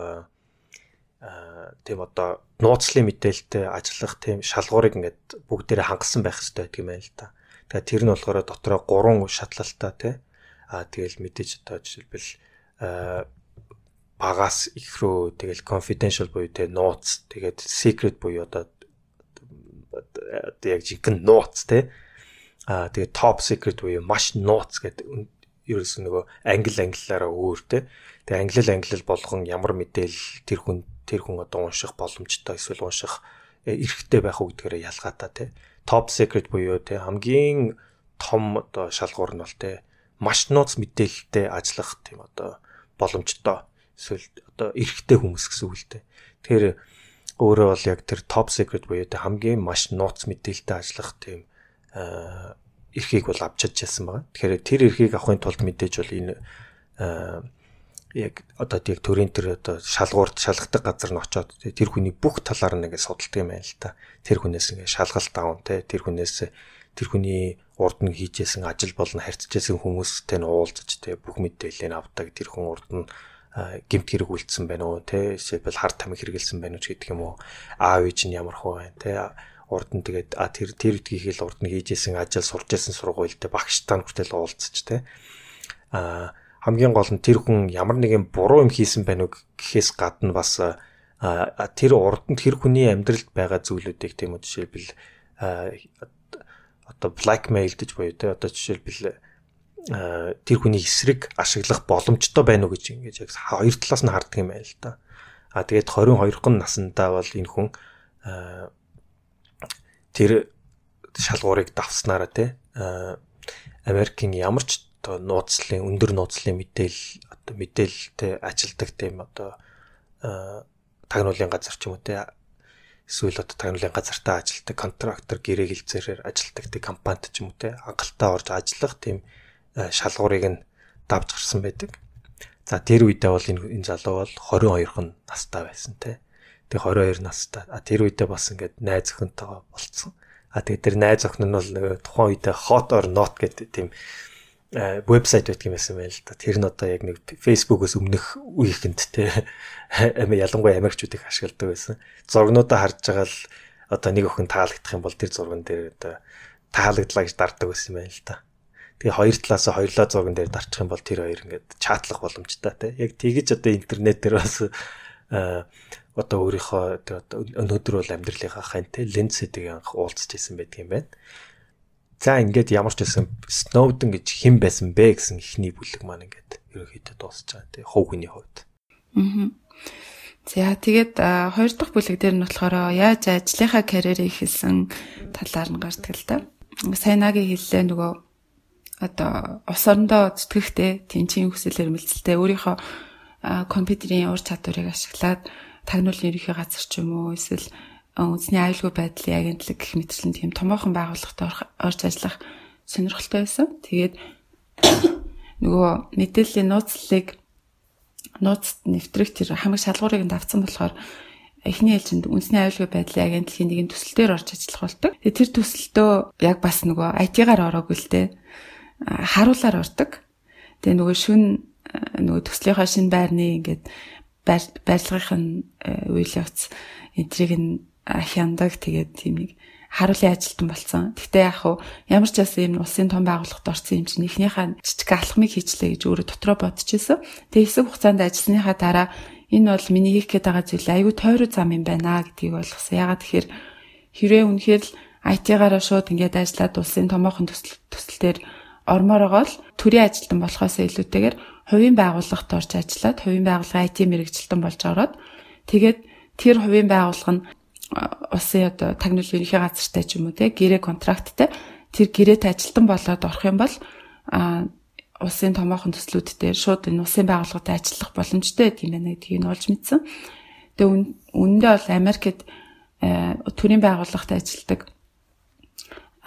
тийм одоо нууцлын мэдээлэлтэй ажиллах тийм шалгуурыг ингээд бүгдээрээ хангасан байх хэрэгтэй гэдэг юм байна л да. Тэгэхээр тэр нь болохоор дотроо 3 шатлалтай тий. Аа тэгэл мэдээж одоо жишээлбэл багаас их рүү тэгэл confidential буюу тий нууц тэгээд secret буюу одоо яг жинхэнэ нууц тий. Аа тэгээд top secret буюу маш нууц гэдэг ерөөс нөгөө англи англиараа өөр тий. Тэгээ англи англи болгон ямар мэдээлэл тэр хүн тэр хүн одоо унших боломжтой эсвэл унших э, эрхтэй байх уу гэдгээр ялгаатай тий. Top secret буюу тий хамгийн том одоо шалгуур нь бол тий маш нууц мэдээлэлтэй ажиллах тийм одоо боломжтой эсвэл одоо эрхтэй хүмүүс гэсэн үг л дээ. Тэгэхээр өөрөө бол яг тэр top secret буюу тий хамгийн маш нууц мэдээлэлтэй ажиллах тийм эрхийг бол авч чадчихсан байгаа. Тэгэхээр тэр эрхийг авахын тулд мэдээж бол энэ яг одоо яг төрийн тэр одоо шалгуурт шалгадаг газар нь очоод тэр хүний бүх талаар нь ингээд судалдаг юм байна л та. Тэр хүнээс ингээд шалгалт аван те тэр хүнээс тэр хүний урд нь хийжсэн ажил болон харьцажсэн хүмүүстэй нь уулзаж те бүх мэдээллийг авдаг тэр хүн урд нь гимт хэрэг үлдсэн байна уу те эсвэл хард тамиг хэрэгэлсэн байна уу гэдэг юм уу? Аав ээж нь ямар хөө байна те урд нь тэгээд а тэр тэр үтгийхэл урд нь хийжсэн ажил сурч ирсэн сургуульд багш тань хүртэл уулзаж те а хамгийн гол нь тэр хүн ямар нэгэн буруу юм хийсэн байна уу гэхээс гадна бас тэр урд нь тэр хүний амьдралд байгаа зүйлүүдийг тийм үү жишээлбэл одоо blackmail гэж буюу те одоо жишээлбэл тэр хүний эсрэг ашиглах боломжтой байна уу гэж ингэж яг хоёр талаас нь харддаг юм байна л да. А тэгээд 22 хон наснда бол энэ хүн тэр шалгуурыг давснараа те Америкийн ямар ч одоо нууцлын өндөр нууцлын мэдээл одоо мэдээлэлтэй ажилдаг тийм одоо тагнуулын газар ч юм уу те эсвэл одоо тагнуулын газартаа ажилдаг контрактор гэрээ хилцээрээр ажилдаг тийм компанид ч юм уу те хангалттай орж ажиллах тийм шалгуурыг нь давж гарсан байдаг. За тэр үедээ бол энэ энэ залуу бол 22 хон настай байсан те. Тэг 22 настай. А тэр үедээ бас ингээд найз охинтойгоо болцсон. А тэгээд тэр найз охин нь бол нөгөө тухайн үедээ hot or not гэдэг тийм вебсайт байдаг юм байсан байл л да. Тэр нь одоо яг нэг Facebook-оос өмнөх үеийнхэнд те ялангуяа Америкчуудыг ашигладаг байсан. Зургнуудаа харж байгаа л одоо нэг охин таалагдах юм бол тэр зурган дээр одоо таалагдлаа гэж дарддаг байсан байл л да. Тэгээ хоёр талаас хоёулаа зурган дээр дарчих юм бол тэр хоёр ингээд чатлах боломжтой те. Яг тэгэж одоо интернет дээр бас одоо өөрийнхөө өнөөдөр бол амьдралынхаа хань те ленц гэдэг анх уулзч ирсэн байдаг юм байна. За ингээд ямар ч байсан Snowden гэж хэн байсан бэ гэсэн ихний бүлэг маань ингээд ерөөхдөө дуусч байгаа тий хов хүний хувьд. Аа. За тэгээд хоёр дахь бүлэг дээр нь болохоор яаж ажлынхаа карьерийг эхэлсэн талаар нь гардаг л да. Сайнагийн хэллээ нөгөө одоо ус орондоо зүтгэхтэй тэнцийн хүсэл эрмэлзэлтэй өөрийнхөө компьютерийн ур чадварыг ашиглаад тагнуулын ерөнхий газар ч юм уу эсвэл үндэсний аюулгүй байдлын агентлаг гэх мэтчлэн тийм томоохон байгууллагад орж ажиллах сонирхолтой байсан. Тэгээд нөгөө мэдээллийн нууцлалыг нууцт нэвтрэх тэр хамаг шалгуурыг давцсан болохоор эхний ээлжинд үндэсний аюулгүй байдлын агентлагийн нэгэн төсөл дээр орж ажиллах болдог. Тэгээд тэр төсөлтөө яг бас нөгөө IT-гаар ороогүй л дээ. Харуулаар ордог. Тэгээ нөгөө шүн нөгөө төслийнхаа шин байрны ингээд барилгын үйл явц энтрийг нь хяндаг тэгээд тийм нэг харуулын ажилтан болсон. Гэхдээ яг хуу ямар ч яасан юм улсын том байгууллагад орсон юм чинь эхнийхээ жижиг алхмыг хийчлээ гэж өөрөө дотроо бодчихсон. Тэгээ хэсэг хугацаанд ажилласныхаа дараа энэ бол миний хийх гээд байгаа зүйл айгүй тойроо зам юм байна гэдгийг ойлгосон. Ягаад тэгэхээр хэрвээ үнэхээр л IT-гаараа шууд ингээд ажиллаад улсын томоохон төсөл төсөлтөөр ормоор байгаа л төрийн ажилтан болохоос илүүтэйгээр хувийн байгууллагт орж ажиллаад хувийн байгууллагын IT мэрэгчлэн болж ороод тэгээд тэр хувийн байгууллага нь улсын одоо тагнуул ерөнхий газартай ч юм уу те гэрээ контракттай тэр гэрээт ажилтан болоод орох юм бол улсын томоохон төслүүд дээр шууд энэ улсын байгууллагад ажиллах боломжтой гэдэг юм байна гэдгийг нь олж мэдсэн. Тэгээ үүндээ бол Америкт төрийн байгууллагад ажилладаг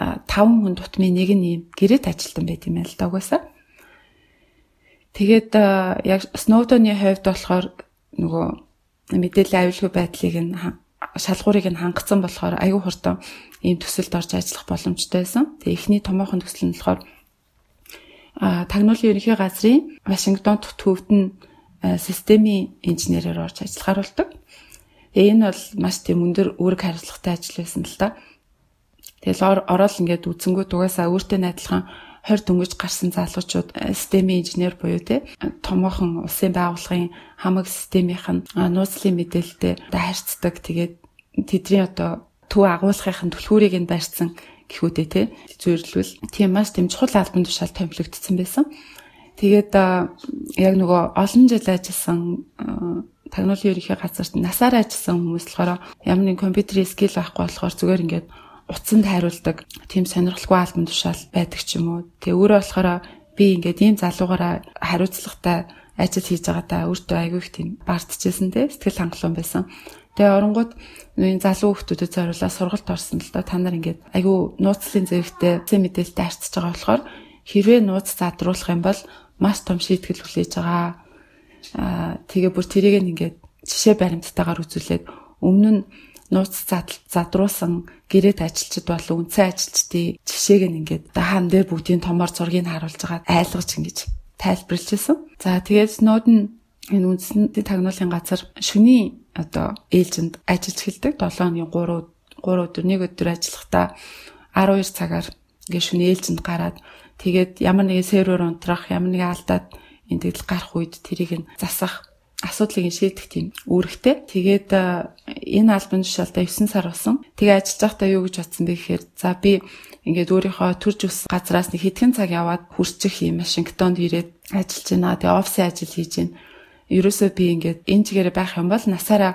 5 хүн тутмын нэг нь ийм гэрээт ажилтан байт юм л да угаасаа. Тэгээд яг Snowden-ы хувьд болохоор нөгөө мэдээллийн аюулгүй байдлыг нь шалгуурыг нь хангацсан болохоор аюу хурдан ийм төсөлд орж ажиллах боломжтой байсан. Тэгээ эхний томоохон төсөл нь болохоор а тагнуулын ерөнхий газрын Вашингтон төвд нь системийн инженерээр орж ажиллахаар болдог. Тэгээ энэ бол маш тийм өндөр үүрэг хариуцлагатай ажил байсан л да. Тэгэл ороод ингээд үцэнгүүд угаасаа өөртөө найдлахын 20 дөнгөж гарсан залуучууд э, системийн инженер буюу те томоохон улсын байгууллагын хамаг системийнх нь нууцлын мэдээлэлтэй харьцдаг. Тэгээд тэдний одоо төв агуулгын түлхүүрийг нь барьсан гэхүүдээ те зөвөрлөл тийм маш тийм чухал албан тушаал томилогдсон байсан. Тэгээд яг нөгөө олон жил ажилласан тагнуулын ерөнхий газарт насаараа ажилласан хүмүүс болохоор ямар нэг компьютерийн скил байхгүй болохоор зүгээр ингээд утсанд хариулдаг тийм сонирхолгүй албан тушаал байдаг ч юм уу. Тэгээ өөрөө болохоор би ингээд ийм залуугаараа хариуцлагатай ажил хийж байгаадаа өөртөө айгүй их тийм бардчихсэн те сэтгэл хангалуун байсан. Тэгээ оронгууд энэ залуу хүмүүстэд зориулаад сургалт орсон л да та нар ингээд айгүй нууцлын зэвэгтэй зэ мэдээлэлтэй харьцаж байгаа болохоор хэрвээ нууц задруулах юм бол маш том шийтгэл хүлээж байгаа. Аа тэгээ бүр тэрийг ингээд жишээ баримттайгаар үзүүлээд өмнө нь нууц задруулсан гэрээт ажилчид бол үндсэн ажилчдын жишээг нь ингээд хаан дээр бүгдийн томор зургийг харуулж байгаа айлгаж ингэж тайлбарлажсэн. За тэгээд Snowden энэ үндсэн тагнуулын газар шөнийн одоо ээлжинд ажиллаж эхэлдэг 7 оны 3 3 өдөр нэг өдөр ажиллахдаа 12 цагаар ингээд шөнийн ээлжинд гараад тэгээд ямар нэгэн сервер унтрах, ямар нэгэн алдаад энэ тэгэл гарах үед тэрийг нь засах асуудлыг шийдэх тийм үүрэгтэй. Тэгээд энэ албан тушаалдаа 9 сар болсон. Тэгээ ажиллаж байхдаа юу гэж бодсон бэ гэхээр за би ингээд өөрийнхөө төрж ус газраас нэг хэдхэн цаг яваад хурцчих юм Вашингтонд ирээд ажиллаж байна. Тэгээ офисын ажил хийж байна. Ерөөсөө би ингээд энэ чигээрээ байх юм бол насаараа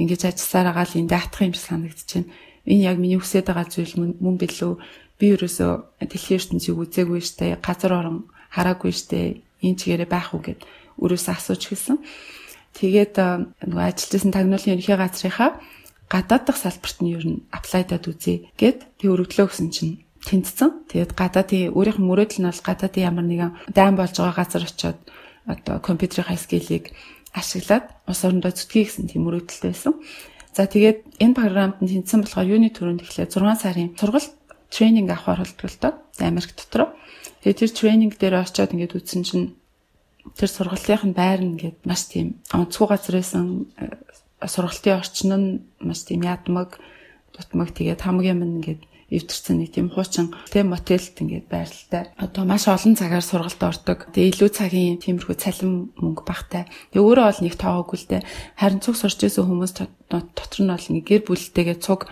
ингэж ажилласаар байгаа л энд даатах юм шиг байна. Энэ яг миний хүсэж байгаа зүйл мөн билүү? Би ерөөсөө дэлхийн ертөнцийг үзээгүй штэ, газар орон хараагүй штэ. Энэ чигээрээ байх уу гэд өрөөсөө асууж хэлсэн. Тэгээд нөгөө ажиллажсэн тагнуулын ерөнхий газрынхаа гадаад дахь салбарт нь ер нь аплайдад үзье гэд тэг өргөдлөө гэсэн чинь тэнцсэн. Тэгээд гадаадын өөрийнх нь мөрөөдөл нь бол гадаадын ямар нэгэн дайн болж байгаа газар очиод одоо компьютерийн скиллийг ашиглаад ус орондоо зүтгэе гэсэн тийм мөрөөдөлтэй байсан. За тэгээд энэ програмд нь тэнцсэн болохоор юуны төрөнд эхлээ 6 сарын сургалт тренинг л доо Америк дотор. Тэгээд тэр тренинг дээр очиод ингээд үзсэн чинь тэр сургалтын байр нь ингээд маш тийм онцгой газар байсан э, сургалтын орчин нь маш тийм ядмаг дутмаг тэгээд хамгийн юм ингээд эвдэрсэн нэг тийм хуучин тэ мотелт ингээд байрлалтай. Одоо маш олон цагаар сургалт ордог. Тэгээ илүү цагийн тиймэрхүү цалин мөнгө багтай. Тэгээ өөрөө бол нэг тоогоогүй л дээ. Харин цуг сурч исэн хүмүүс дотор нь бол нэг гэр бүлтэйгээ цуг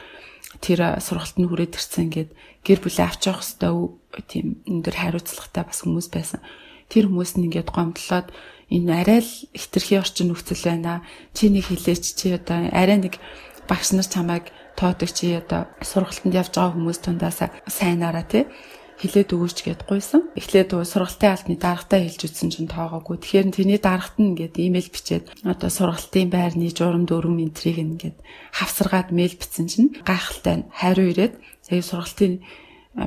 тэр сургалт нь хүрээд ирсэн ингээд гэр бүлээ авч явах хэвээр тийм өндөр хариуцлагатай бас хүмүүс байсан тэр хүмүүс нь ингээд гомдлоод энэ арай л хитрхи орчин нөхцөл байна. Чи нэг хилээч чи одоо арай нэг багш нар чамайг тоодог чи одоо сургалтанд явж байгаа хүмүүс тундаасаа сайнаараа тий хилээд өгөөч гэд гуйсан. Эхлээд сургалтын албаны дарагтаа хэлж үтсэн чинь тоогоогүй. Тэгэхээр тэрний дарагт нь ингээд имэйл бичээд одоо сургалтын байрны журам дөрөв энтрийг ингээд хавсаргаад мэйл бичсэн чинь гайхалтай хариу ирээд сая сургалтын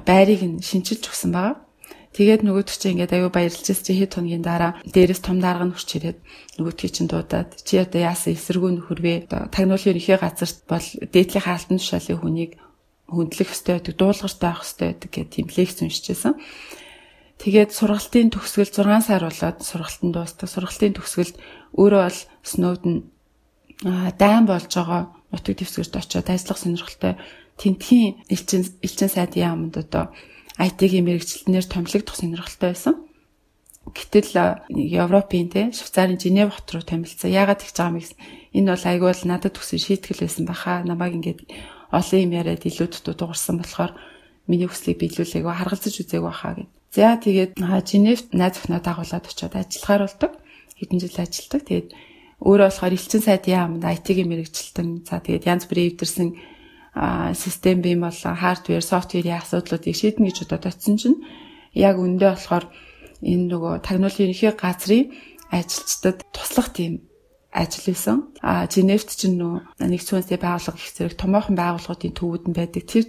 байрыг нь шинчилж өгсөн байгаа. Тэгээд нөгөөдөг чинь ингээд аюу баярлж чи хэд хоногийн дараа дээрээс том дарга нь хурч ирээд нөгөөдгийг чинь дуудаад чи одоо яасан эсэргүү нөхөрвэ тагнуулын ерөнхий газарт бол дээдлийн хаалтан тушаалын хүнийг хөндлөх ёстой байдаг дуулгартай авах ёстой байдаг гэх тийм лекц уншижсэн. Тэгээд сургалтын төгсгөл 6 сар болоод сургалтын дуустал. Сургалтын төгсгөлд өөрөө бол Snowden дайн болж байгаа нутаг дэвсгэрт очиод ажиллах сонирхолтой тентхийн элчин элчин сайдын яамд одоо IT-ийн мэрэгчлэнээр томилогдох сонирхолтой байсан. Гэтэл Европын те Швейцарын Женев хот руу томилцсан. Яагаад тэгж байгаа юм гэсэн. Энэ бол айгүй бол надад төсөн шийтгэл байсан баха. Намайг ингээд олон юм яриад илүү дутуу дуурсан болохоор миний хүслийг биелүүлээгөө харгалзаж үзээг баха гэд. За тэгээд Женевт найз охиноо дагуулад очиод ажиллахаар болдог. Хэдэн жил ажилладаг. Тэгээд өөрөө болохоор элчин сайдын яамд IT-ийн мэрэгчлэн за тэгээд янз бүрийн эвдэрсэн систем бий болон хардвер, софтверийн асуудлуудыг шийднэ гэж бодоод очисон чинь яг үндэ болохоор энэ нөгөө тагнуулын ерөнхий газрын ажилчдад туслах тийм ажил байсан. А Женевт ч нөө нэгдсэн үндэсний байгууллага их зэрэг томоохон байгууллагуудын төвүүд нь байдаг. Тэр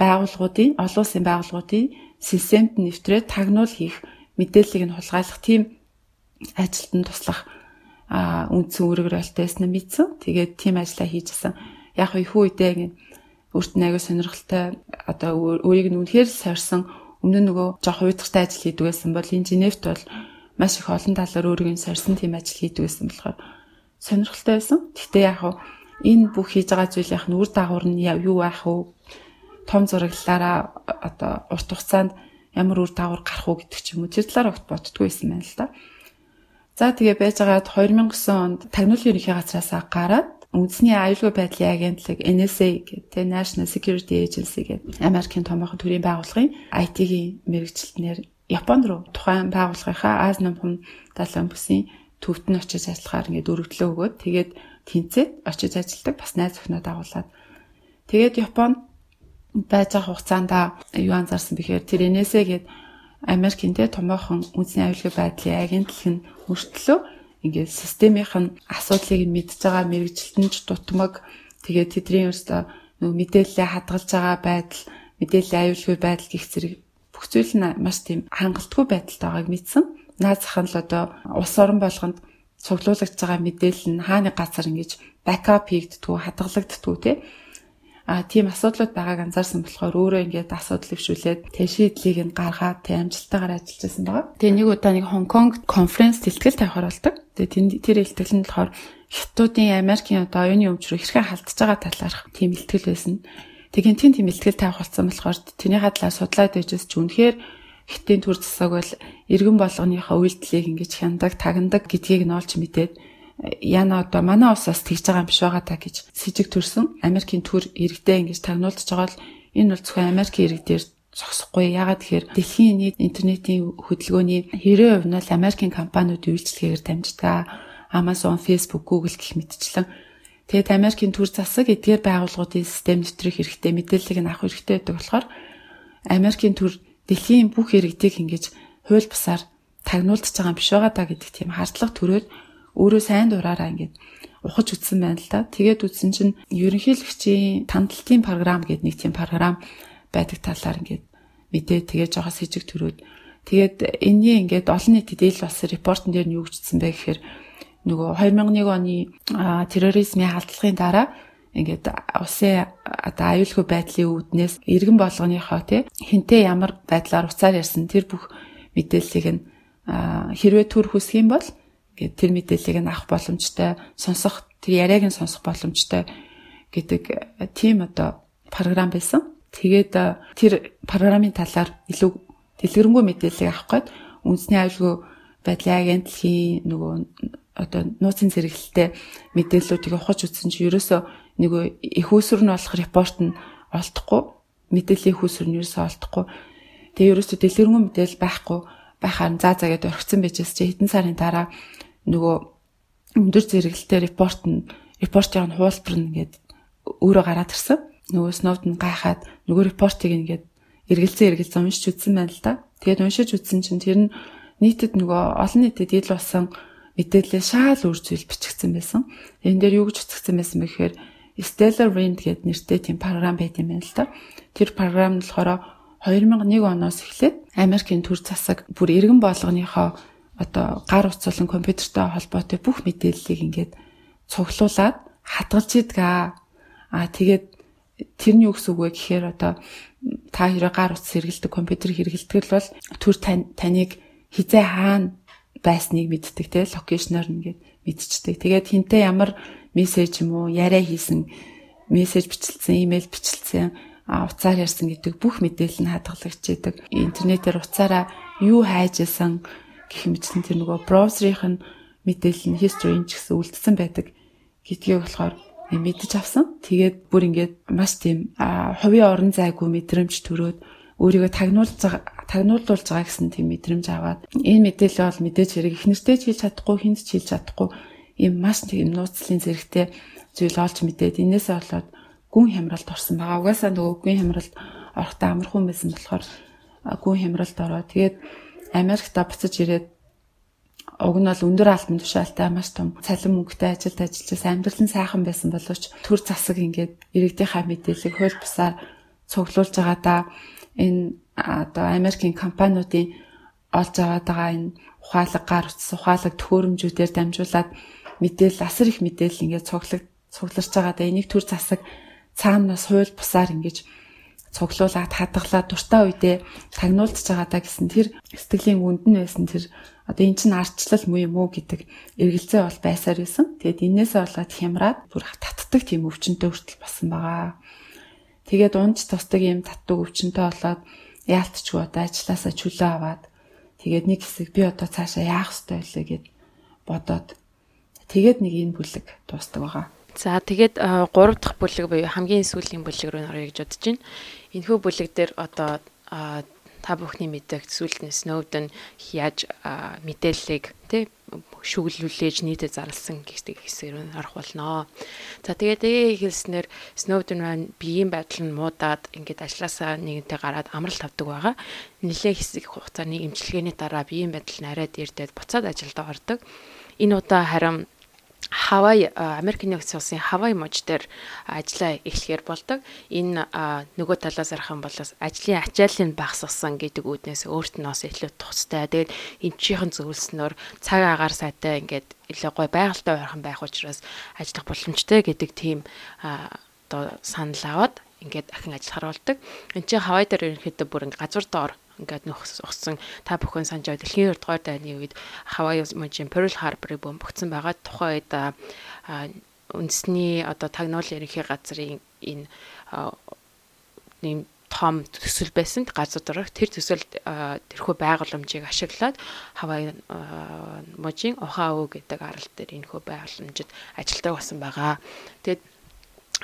байгууллагуудын олон улсын байгууллагуудын системд нэвтрээд тагнуул хийх мэдээллийг нь хулгайлах тийм ажилтан туслах а үндсэн үүрэг ролтойсэн нь мэдсэн. Тэгээд тийм ажиллаа хийжсэн. Яг их үедээ ингэ өөрт нь аягүй сонирхолтой одоо өөрийг нь үнэхээр сорьсон өмнө нь нөгөө жоох уйдгартай ажил хийдэг байсан бол энэ Женевт бол маш их олон талаар өөрийг нь сорьсон тийм ажил хийдэг байсан болохоор сонирхолтой байсан. Гэхдээ яг энэ бүх хийж байгаа зүйлийнх нь үр дагавар нь юу байх вэ? Том зураглалаараа одоо урт хугацаанд ямар үр дагавар гарах уу гэдэг ч юм уу тэр талаар огт боддггүй байсан байна л да. За тэгээ байж байгаад 2009 онд тагнуулын ерөнхий газраас гараад үндэсний аюулгүй байдлын агентлаг NSA гэдэг National Security Agency гэдэг Америкийн томоохон төрийн байгууллагын IT-ийн мэрэгчлэлтнэр Японд руу тухайн байгууллагынхаа Аз намхан далайн бүсийн төвд нь очиж ажиллахаар ингээд өргөдлөө өгөөд тэгээд тэнцээд очиж ажилладаг бас найз өхнөө дагуулад. Тэгээд Японд байж байгаа хугацаанд юу анзаарсан бэхээр тэр NSA гэдэг Америкийн тэ томоохон үндэсний аюулгүй байдлын агентлаг нь мөртлөө ингээд системийнх нь асуудлыг нь мэдж байгаа мэрэгжилтэнч дутмаг тэгээд тэдний өөртөө нөгөө мэдээлэлээ хадгалж байгаа байдал мэдээллийн аюулгүй байдал гих зэрэг бүх зүйл нь маш тийм хангалтгүй байдалтай байгааг мэдсэн. Наад зах нь л одоо улс орон болгонд цуглуулж байгаа мэдээлэл нь хааны газар ингэж бакап хийгддгүү хадгалагддгүү тий а тийм асуудлууд байгааг анзаарсан болохоор өөрөө ингээд асуудал өвшүүлээд тэг шийдлийг нь гаргаад тэг амжилттайгаар ажиллаж байсан байгаа. Тэгээ нэг удаа нэг Хонконг конференц тэлтгэл тавихаар болдог. Тэгээ тэр илтгэл нь болохоор хятадын Америкийн одоо оюуны өмч рүү хэрхэн халтж байгаа талаарх тийм илтгэл байсан. Тэгээ тийм тийм илтгэл тавих болсон болохоор тэрний хадлаа судлаад байжс ч үнэхээр хитийн төр засаг бол иргэн болгоныхоо үйлдэлийг ингэж хяндаг, тагнадаг гэдгийг нь олж мэдээд яна одоо манай усаас тэгж байгаа юм биш байгаа та гэж сэжиг төрсөн Америкийн төр иргэдээ ингэж тагнуулж байгаа л энэ бол зөвхөн Америкийн иргэдээр зогсохгүй. Ягаад тэгэхээр дэлхийн нийт интернетийн хөдөлгөөний 90% нь бол Америкийн компаниудын үйлчлэгээр дамждаг. Amazon, Facebook, Google гэх мэтчлэн тэгээд Америкийн төр засаг эдгээр байгууллагуудын систем нэвтрэх хэрэгтэй, мэдээллийг нь авах хэрэгтэй байдаг болохоор Америкийн төр дэлхийн бүх иргэдийг ингэж хууль бусаар тагнуулж байгаа юм биш байгаа даа гэдэг тийм хардлага төрөөд өөрөө сайн дураараа ингээд ухаж үтсэн байна л да. Тэгээд үтсэн чинь ерөнхийлөгчийн тандалтын програм гэдэг нэг тийм програм байдаг талаар ингээд мэдээ тэгээд жоохон с хижиг төрөөд тэгээд энэний ингээд олон нийтэд ил бас репортон дээр нь юу гэжсэн бэ гэхээр нөгөө 2001 оны терроризмын халдлагын дараа ингээд усын одоо аюулгүй байдлын үүднээс иргэн болгоныхоо тий хинтээ ямар байдлаар уцаар ярьсан тэр бүх мэдээллийг нь хэрвээ төр хүсэх юм бол Гэт тэр мэдээллийг нь авах боломжтой, сонсох тэр яриаг нь сонсох боломжтой гэдэг э, тийм одоо програм байсан. Тэгээд э, тэр програмын талаар илүү дэлгэрэнгүй мэдээллийг авах гээд үндэсний аюулгүй байдлын агентлагийн нөгөө одоо нууцын зэрэглэлтэй мэдээллүүдийг ухаж үзсэн чинь ерөөсөө нөгөө их усүр нь болох репорт нь олдохгүй мэдээллийн их усүр нь ерөөсөө олдохгүй тэгээ ерөөсөө дэлгэрэнгүй мэдээлэл байхгүй байхаар заа заа гэдээ орхисон байжээс чи хэдэн сарын дараа нөгөө өндөр зэрэгэлтэй репорт нь репортын хуулбар нь ингээд өөрөө гараад ирсэн. Нөгөө Snowden гайхаад нөгөө репортыг ингээд эргэлзээ эргэлзээ уншиж үзсэн байна л да. Тэгээд уншиж үзсэн чинь тэр нь нийтэд нөгөө олон нийтэд ил болсон мэдээлэл шаал үр зүйл бичигдсэн байсан. Энэ дээр юу гэж утгсан байсан бэ гэхээр Stellar Wind гэдэг нэртэй тийм програм байт юм байна л да. Тэр програм нь болохоор 2001 оноос эхлээд Америкийн төр засаг бүр иргэн болгоныхоо одоо гар утсуулан компьютертэй холбоотой бүх мэдээллийг ингээд цуглуулад хадгалж идэг аа. Аа тэгээд тэрний гэсэн үг вэ гэхээр одоо та хэрэг гар утас хэрэгэлдэг компьютер хэрэгэлдэг л бол төр таныг хизээ хаана байсныг мэддэг те локейшноор ингээд мэдчихдэг. Тэгээд хинтээ ямар мессеж юм уу яриа хийсэн мессеж бичлсэн, имэйл бичлсэн, уцаар ярьсан гэдэг бүх мэдээлэл нь хадгалагдж идэг. Интернетээр уцаараа юу хайж исэн гэх мэтсэн тэр нөгөө браузерийнх нь мэдээлэл нь history ч гэсэн үлдсэн байдаг гэдгийг болохоор мэдэж авсан. Тэгээд бүр ингээд маш тийм хувийн орон зайгүй мэдрэмж төрөөд өөрийгөө тагнуулж тагнуулуулж байгаа гэсэн тийм мэдрэмж аваад энэ мэдээлэл бол мэдээж хэрэг их нэртэй хийж чадахгүй хүнд ч хийж чадахгүй ийм маш тийм нууцлын зэрэгтэй зүйл олж мэдээд энээсээ болоод гүн хямралд орсон байгаа. Угаасаа нөгөө гүн хямралд орохдоо амархан байсан болохоор гүн хямралд ороо. Тэгээд Америкта буцаж ирээд уг нь бол өндөр алтан тушаалтай маш том цалин мөнгөтэй ажилд ажиллаж амьдрал нь сайхан байсан боловч төр засаг ингээд иргэдийнхаа мэдээллийг хууль бусаар цуглуулж байгаадаа энэ одоо Америкийн компаниудын олж аваад байгаа энэ ухаалаг гар утас ухаалаг төхөөрөмжүүдээр дамжуулаад мэдээлэл асар их мэдээлэл ингээд цуглаг цугларч байгаадаа энийг төр засаг цаанаас хууль бусаар ингэж цуглуулад хадгалаад дуртай үедээ тагнуулж байгаадаа гэсэн тэр сэтгэлийн үнд нь байсан тэр одоо эн чинь арчлал муу юм уу гэдэг эргэлзээ бол байсаар байсан. Тэгээд энээсээ болоод хямраад бүр татдаг тийм өвчнөд хүртэл басан байгаа. Тэгээд унж тусдаг юм татдаг өвчнөд болоод яалтчгүй одоо ажилласаа чөлөө аваад тэгээд нэг хэсэг би одоо цаашаа яах ёстой вэ гэд бодоод тэгээд нэг энэ бүлэг дуустдаг байгаа. За тэгээд 3 дахь бүлэг буюу хамгийн сүүлийн бүлэг рүү орё гэж бодож байна. Энэхүү бүлэг дээр одоо та бүхний мэддэг зүйлт нь Snowden яаж мэдээллийг тий шүглүүлж нийтэд зарласан гэдэг хэсгээр орох болно. За тэгээд ээ хэлснээр Snowden маань биеийн байдал нь муудаад ингээд ажилласаа нэгэнтэй гараад амралт авдаг байгаа. Нилээ хэсэг хугацааны эмчилгээний дараа биеийн байдал нь арай дээрдээд буцаад ажилдаа ордог. Энэ удаа харин Хавай Америкийн нэгдсэн улсын Хавай муж дээр ажиллаа эхлэхээр болдог. Энэ нөгөө талаас арах юм бол ажлын ачааллыг багасгасан гэдэг үүднээс өөрт нь бас илүү тустай. Тэгээд эмчийнхэн зөвлснөөр цаг агаар сайтай ингээд илүү гой байгальтай байрхан байх учраас ажиллах боломжтой гэдэг тийм одоо санал аваад ингээд ахин ажиллахаар болдог. Энд чинь Хавай дээр ерөнхийдөө бүр ингээд газар доор ингээд нөхсөн та бүхэн санаж байгаа дэлхийн 2 дугаар дайны үед Hawaii мужийн Pearl Harbor-ыг бомбогдсон байгаа. Тухайн үед үндэсний одоо тагнуулын ерөнхий газрын энэ нэм том төсөл байсан. Газар дөрөх тэр төсөл тэрхүү байгууламжийг ашиглаад Hawaii мужийн Oahu гэдэг арал дээр энэ хөө байгууламжид ажилтдаг болсон байгаа. Тэгээд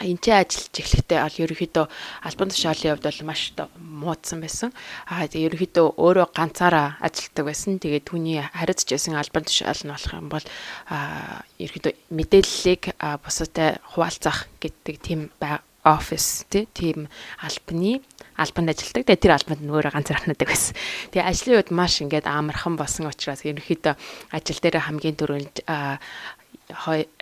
энтэй ажиллаж эхлэхдээ бол ерөнхийдөө албан тушаалын хувьд бол маш муудсан байсан. Аа тэгээ ерөнхийдөө өөрөө ганцаараа ажилладаг байсан. Тэгээд түүний харьцаж байсан албан тушаал нь болох юм бол аа ерөнхийдөө мэдээллийг бусадтай хуваалцах гэдэг тийм офис тийм албаны албанд ажилладаг. Тэгээ тэр албанд нөгөө ганцаархнадаг байсан. Тэгээ ажлын үед маш ингээд амархан болсон учраас ерөнхийдөө ажил дээр хамгийн түрүүнд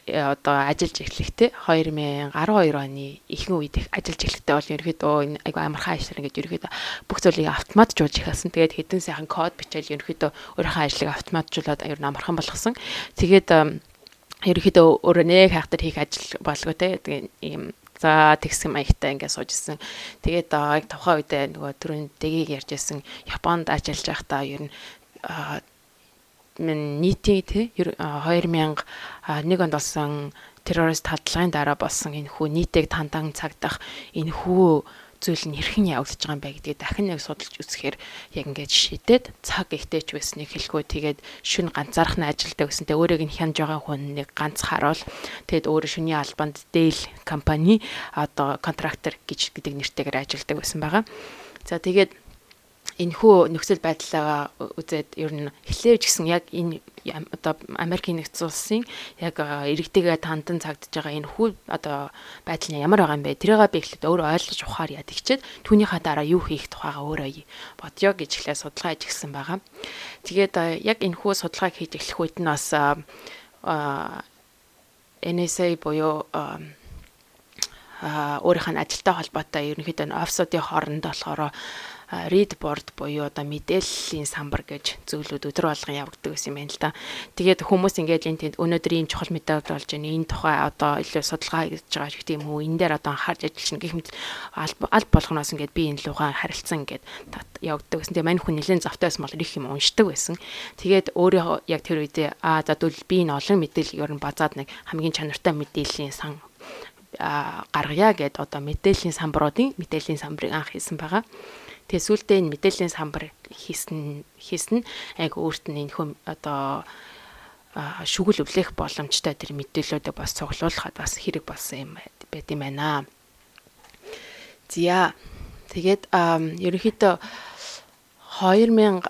одоо ажиллаж эхлэхтэй 2012 оны ихэнх үед ажиллаж эхлэхтэй бол ерөөхдөө энэ айгу амархан ажил ингээд ерөөхдөө бүх зүйлийг автоматжуулж ихсэн. Тэгээд хэдэн сайхан код бичээл ерөөхдөө өөрийнхөө ажлыг автоматжуулаад нь амархан болгосон. Тэгээд ерөөхдөө өөрөө нэг хайхтар хийх ажил болго те ийм за тэгсэн маягтай ингээд сууж исэн. Тэгээд яг тухайн үедээ нөгөө түрүүн дэгийг ярьжсэн Японд ажиллаж байхдаа ер нь нийтийн тий 2001 онд болсон террорист хадлагын дараа болсон энэ хүү нийтийг тандан цагдах энэ хүү зүйл нь хэрхэн явагдаж байгаа юм бэ гэдгийг дахин нэг судалж үзэхээр яг ингээд шидэд цаг ихтэй ч байсныг хэлэхгүй тэгээд шүн ганцаарх нь ажилдаг гэсэнтэй өөрийг нь хянаж байгаа хүн нэг ганц харуул тэгээд өөрөө шүний албанд Dell компани одоо контрактор гэж гэдэг нэртэйгээр ажилдаг байсан байгаа. За тэгээд энэхүү нөхцөл байдлаа үзээд ер нь эхлэвч гэсэн яг энэ одоо Америкийн нэгдсэн улсын яг иргэдэгээ тандан цагдж байгаа энэ хүү одоо байдал нь ямар байгаа юм бэ? Тэрийгээ би эхлээд өөрөө ойлгож ухаар яд ихчээд түүнийхээ дараа юу хийх тухайгаа өөрөө бодё гэж эхлээд судалгаа хийж гисэн байгаа. Тэгээд яг энэ хүү судалгааг хийж эхлэх үед нь бас NSA буюу өөрийнх нь ажилтай холбоотой ерөнхийдөө офсуудын хооронд болохоор read board буюу одоо мэдээллийн самбар гэж зөвлөд өдөр болгон явагддаг гэсэн юм байна л да. Тэгээд хүмүүс ингээд энэ тэнд өнөөдөр ийм чухал мэдээлэл болж байна. Энэ тухай одоо илүү судалгаа хийж байгаа гэх юм уу? Энэ дээр одоо анхаарч ажиллана гэх мэт аль болгоноос ингээд би энэ лугаа харилцсан ингээд явагддаг гэсэн. Тэгээд мань хүн нэлээд завтай байсан бол их юм уншдаг байсан. Тэгээд өөрөө яг тэр үедээ аа за тэгвэл би энэ олон мэдээлэл ер нь базаад нэг хамгийн чанартай мэдээллийн сан гаргая гэд одоо мэдээллийн самбаруудын мэдээллийн самбарыг анх хийсэн байгаа. Тэгээ сүултээ энэ мэдээллийн самбар хийсэн хийсэн айг өөрт нь энэ хүм одоо шүгэл өвлөх боломжтой тэр мэдээллүүдээ бас цуглуулахад бас хэрэг болсон юм байт юм байна. Зя. Тэгээд ерөнхийдөө 2012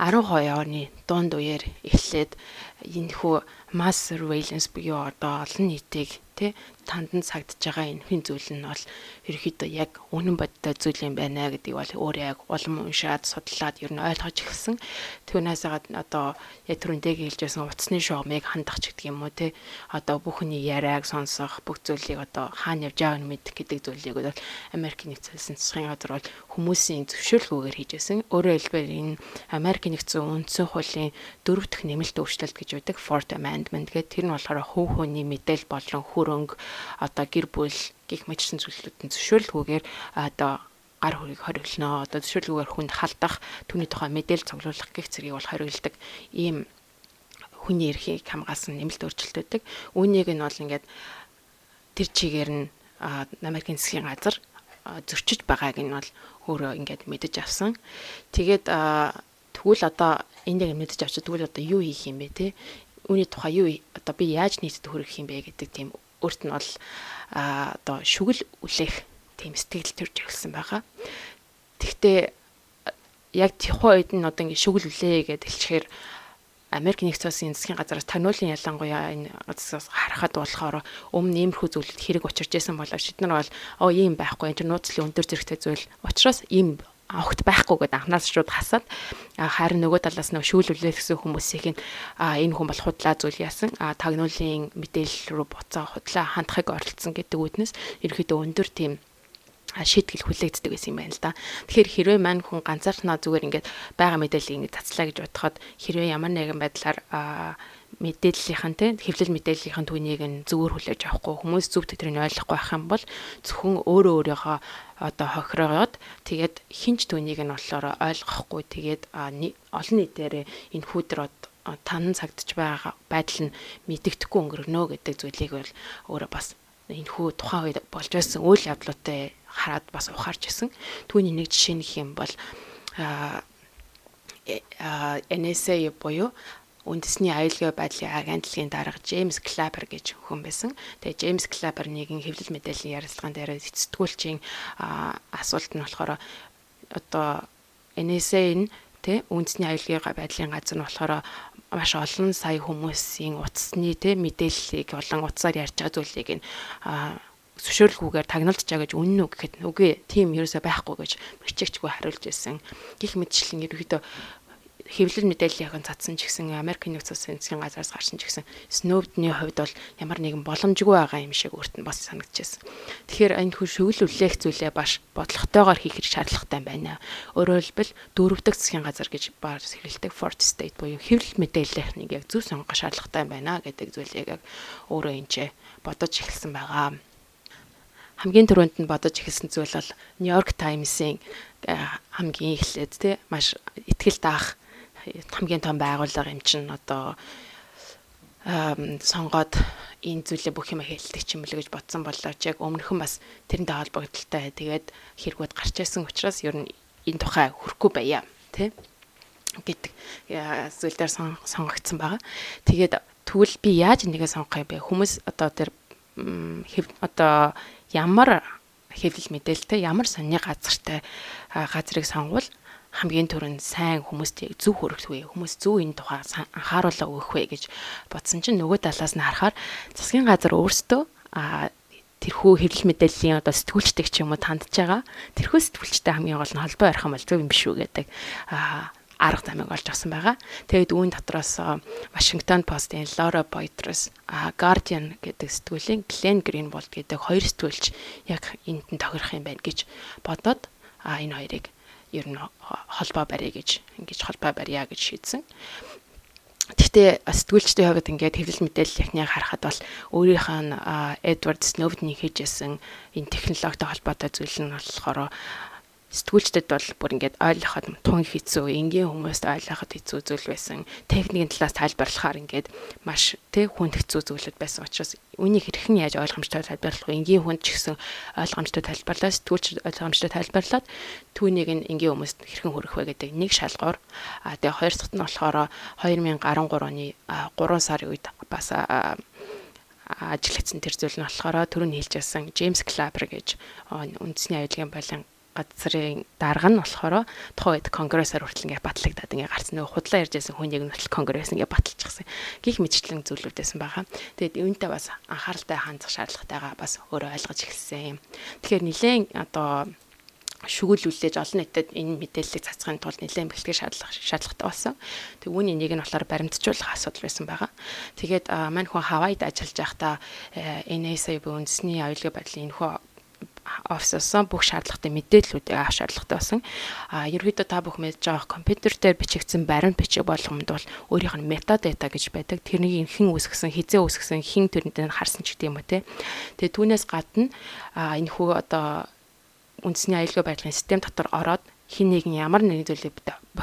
оны дунд үеэр эхлээд энэ хүү mass surveillance буюу одоо олон нийтийг тий танд нь сагдж байгаа энэ хин зүйл нь бол ерөөхдөө яг үнэн бодтой зүйл юм байна гэдгийг бол өөрөө яг улам уншаад судлаад ер нь ойлгож эхэлсэн. Түүнээс хагаад одоо яг түрүүндээ хэлж байсан утасны шугамыг хандах ч гэдэг юм уу те одоо бүхний яриаг сонсох бүх зүйлийг одоо хаана явж байгааг нь мэдэх гэдэг зүйлийг бол Америкийн нэгдсэн засгийн газар бол хүмүүсийн зөвшөөрлгүйгээр хийжсэн. Өөрөөр хэлбэл энэ Америкийн нэгдсэн үндсэн хуулийн дөрөв дэх нэмэлт өөрчлөлт гэж үүдэг Fourth Amendment гэдэг тэр нь болохоор хөв хөний мэдээлэл болон хөрөнгө одоо гэр бүл гих мэтчсэн зүйлсүүдийн зөвшөөрлгүйгээр одоо гар хөрийг хориглоно. Одоо зөвшөөрлгүйгээр хүнд халдах, түүний тухай мэдээлэл цуглуулах гих зэргийг бол хориглодог ийм хүний эрхийг хамгаалсан нэмэлт өөрчлөлтөдөг. Үүнийг нь бол ингээд тэр чигээр нь Америкийн засгийн газар зөрчиж байгааг нь бол өөрөө ингээд мэдэж авсан. Тэгээд тэгвэл одоо энийг мэдэж авчид тэгвэл одоо юу хийх юм бэ те? Үүний тухай юу одоо би яаж нийтэд хүргэх юм бэ гэдэг тийм өөрт нь бол одоо шүгэл үлээх тийм сэтгэл төрж эхэлсэн байгаа. Тэгвэл яг тухайн үед нь одоо ингэ шүгэл үлээ гэдээ хэлчихээр Америк нэгдсэн улсын засгийн газараас таниулын ялангуяа энэ газраас харахад болохоор өмнө иймэрхүү зүйлүүд хэрэг учирч байсан боловч бид нар бол оо ийм байхгүй энэ нууцлын өндөр зэрэгтэй зүйл учраас ийм огт байхгүй гэдээ анханаас шууд хасаад харин нөгөө талаас нь шүүлүүлэх гэсэн хүмүүсийн энэ хүн бол худлаа зүйл яасан тагнуулын мэдээлэл рүү буцаа худлаа хандахыг оролцсон гэдэг үднэс ерөөхдөө өндөр тийм шийтгэл хүлээгддэг байсан юм байна л да. Тэгэхээр хэрвээ мань хүн ганцаархнаа зүгээр ингээд байгаа мэдээллийг ингээд цацлаа гэж бодоход хэрвээ ямар нэгэн байдлаар мэдээллийнхэн те хэвлэл мэдээллийнхэн түүнийг нь зөвөр хүлээж авахгүй хүмүүс зөв тэдрийг ойлгохгүй байх юм бол зөвхөн өөрөө өөрийгөө одоо хохироогоод тэгээд хинч түүнийг нь болохоор ойлгохгүй тэгээд олон нийтээр энэ хүүдэр танан цагдж байгаа байдал нь мэдэгдэхгүй өнгөрнө гэдэг зүйлийг бол өөрөө бас энэ хүү тухайн үед болж байсан үйл явдлуудтай хараад бас ухаарч исэн. Түүний нэг жишээ нөх юм бол NSA буюу үндэсний аюулгүй байдлын агентлагийн дарга Джеймс Клапер гэж хүн байсан. Тэгээ Джеймс Клапер нэгэн хэвлэл мэдээллийн ярилцлаган дээр эцэтгүүлчийн асуулт нь болохоор одоо NSA нь тэ үндэсний аюулгүй байдлын газар нь болохоор маш олон сая хүмүүсийн утасны тэ мэдээллийг болон утасаар ярьж байгаа зүйлийг нь зөвшөөрлгүйгээр тагналдж байгаа гэж үнэн үү гэхэд үгүй тийм ерөөсөй байхгүй гэж бичигчгүй хариулж ирсэн. Гэх мэтчлэн ерөөхдөө хэвлэл мэдээллийнхэн цацсан ч гэсэн Америк нэгдсэн улсын засгийн газраас гарсан ч гэсэн Snowden-ийн хувьд бол ямар нэгэн боломжгүй байгаа юм шиг өөрт нь бас санагдчихсэн. Тэгэхээр энэ хүн шүгэл үлээх зүйлээ баш бодлоготойгоор хийх шаардлагатай байна. Өөрөөр хэлбэл дөрөвдөг засгийн газар гэж баар хэрэгэлдэг Fourth State буюу хэвлэл мэдээллийнхнийг яг зөв сонгох шаардлагатай байна гэдэг зүйлийг яг өөрөө энэ бодож эхэлсэн байгаа хамгийн түрүүнд нь бодож эхэлсэн зүйл бол Нью-Йорк Таймс-ийн э, хамгийн эхлээд тий маш ихтгэл даах хамгийн том байгууллага юм чинь одоо сонгоод энэ зүйлээ бүх юм хэлдэг юм л гэж бодсон болоо ч яг өмнөхөн бас тэрнтэй холбогдолтой тэгээд хэрэгүүд гарч ирсэн учраас ер нь энэ тухай хүрхгүй байя тий гэдэг э, зүйл дээр сонгогдсон байгаа. Тэгээд тэгвэл би яаж энийг сонгох юм бэ? Хүмүүс одоо тэр одоо ямар хэвлэл мэдээлэлтэй ямар сонины газартай газрыг сонгвол хамгийн түрүүнд сайн хүмүүст зөв хөрөх вэ хүмүүс зөв энэ тухай анхааруулга өгөх вэ гэж бодсон чинь нөгөө талаас нь харахаар засгийн газар өөрсдөө тэрхүү хэвлэл мэдээллийн одоо сэтгүүлчдэг ч юм уу тандж байгаа тэрхүү сэтгүүлчтэй хамгийн гол нь холбоо ярих юм бол зөв юм биш үү гэдэг арга замыг олж авсан байгаа. Тэгээд үүн дотроос Washington Post-ийн Laura Poitras, Guardian гэдэг сэтгүүлийн Glenn Greenwald гэдэг хоёр сэтгүүлч яг энд нь тохирох юм байна гэж бодоод энэ хоёрыг ер нь холбоо барья гэж ингэж холбоо барья гэж шийдсэн. Гэхдээ сэтгүүлчдийн хувьд ингээд хэвлэл мэдээлэл техник харахад бол өөрийнх нь Эдвард Сноудны хийжсэн энэ технологитой холбоотой зүйл нь болохоор сэтгүүлчдэд бол бүр ингээд ойлгоход тун хэцүү, энгийн хүмүүст ойлгоход хэцүү зүйл байсан. Техникийн талаас тайлбарлахаар ингээд маш тэ хүнд хэцүү зүйлүүд байсан учраас үнийг хэрхэн яаж ойлгомжтой тайлбарлах вэ? Энгийн хүнд ч гэсэн ойлгомжтой тайлбарлаа, сэтгүүлч ойлгомжтой тайлбарлаад түүнийг нь энгийн хүмүүст хэрхэн хүргэх вэ гэдэг нэг шалгуур. А тэгээ хоёр дахь нь болохоор 2013 оны 3 сарын үед бас ажиллагдсан тэр зүйл нь болохоор түрүүний хэлж байсан Джеймс Клапер гэж үндэсний аюулгын болон газрын дарга нь болохоор тухайн үед конгрессор хүртэл ингээд батлагдаад ингээд гарсан нөгөө худлаа ярьж байсан хүнийг нь хүртэл конгресс ингээд баталчихсан. Гих мэтчлэн зүйлүүдсэн байгаа. Тэгээд үүнтэй бас анхааралтай хандах шаардлагатайгаа бас өөрөө ойлгож эхэлсэн юм. Тэгэхээр нэлээд одоо шүглүүлж олон нийтэд энэ мэдээллийг цацхын тулд нэлээд бэлтгэх шаардлага шаардлагатай болсон. Тэг үүний нэг нь болохоор баримтжуулах асуудал байсан байгаа. Тэгээд мань хүн Хавайд ажиллаж байхдаа э, NASA буюу үндэсний аюулгүй байдлын энэхүү офисоос бүх шаардлагатай мэдээллүүдийг авах шаардлагатай болсон. А ерөөдөө та бүх мэдж байгаа компьютер дээр бичигдсэн баримт бичиг болгоомд бол өөрийнх нь метадата гэж байдаг. Тэрнийг хэн үүсгэсэн, хизээ үүсгэсэн, хэн тэрэнд харсан ч гэдэг юм уу те. Тэгээ түүнээс гадна энэ хүү одоо үндэсний аюулгүй байдлын систем дотор ороод хин нэгэн ямар нэгэн зүйлийг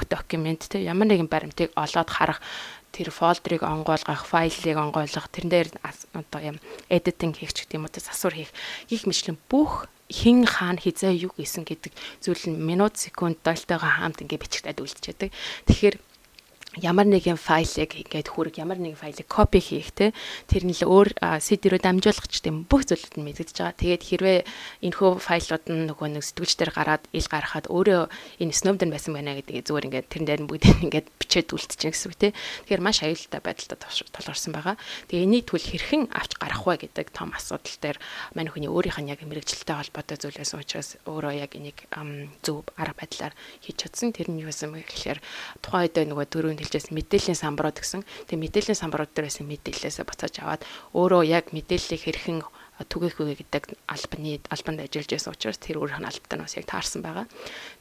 документ те ямар нэгэн баримтыг олоод харах тэр фолдерыг онгойлгох, файлыг онгойлгох, тэрэн дээр одоо юм editing хийх ч гэдэг юм уу засвар хийх гих мэтлэн бүх хин хаана хизээ юу гэсэн гэдэг зүйл нь минут секунд дойлтойгоо хамт ингээ бичигдээд үлдчихэдэг. Тэгэхээр ямар нэгэн файлыг ингээд хүрэг ямар нэгэн файлыг копи хийх те тэр нь л өөр CD-рөө дамжуулах ч гэдэм бүх зүйлүүд нь мэдэгдэж байгаа. Тэгээд хэрвээ энэхүү файлууд нь нөгөө нэг сэтгүүлч дээр гараад ил гаргахад өөрөө энэ Snowden байсан байна гэдэг зүгээр ингээд тэрэн дээр нь бүгдийг ингээд бичээд үлдчихэж гэсэн үг те. Тэгэхээр маш аюултай байдалтай толгорсон байгаа. Тэгээ энийг түл хэрхэн авч гарах вэ гэдэг том асуудал дээр мань хүний өөрийнх нь яг мэрэгчлэлтэй холбоотой зүйлээс учраас өөрөө яг энийг зөв арга байдлаар хийж чадсан. Тэр нь юу байсан бэ гэхээр тухайн үед нөгөө дөрөв хэлжсэн мэдээллийн самбарууд гэсэн. Тэгээ мэдээллийн самбарууд дээр байсан мэдээлэлээс буцааж аваад өөрөө яг мэдээллийг хэрхэн түгээхүү гэдэг албаны албанд ажиллаж байсан учраас тэр өөрийнх нь албатай нь бас яг таарсан байгаа.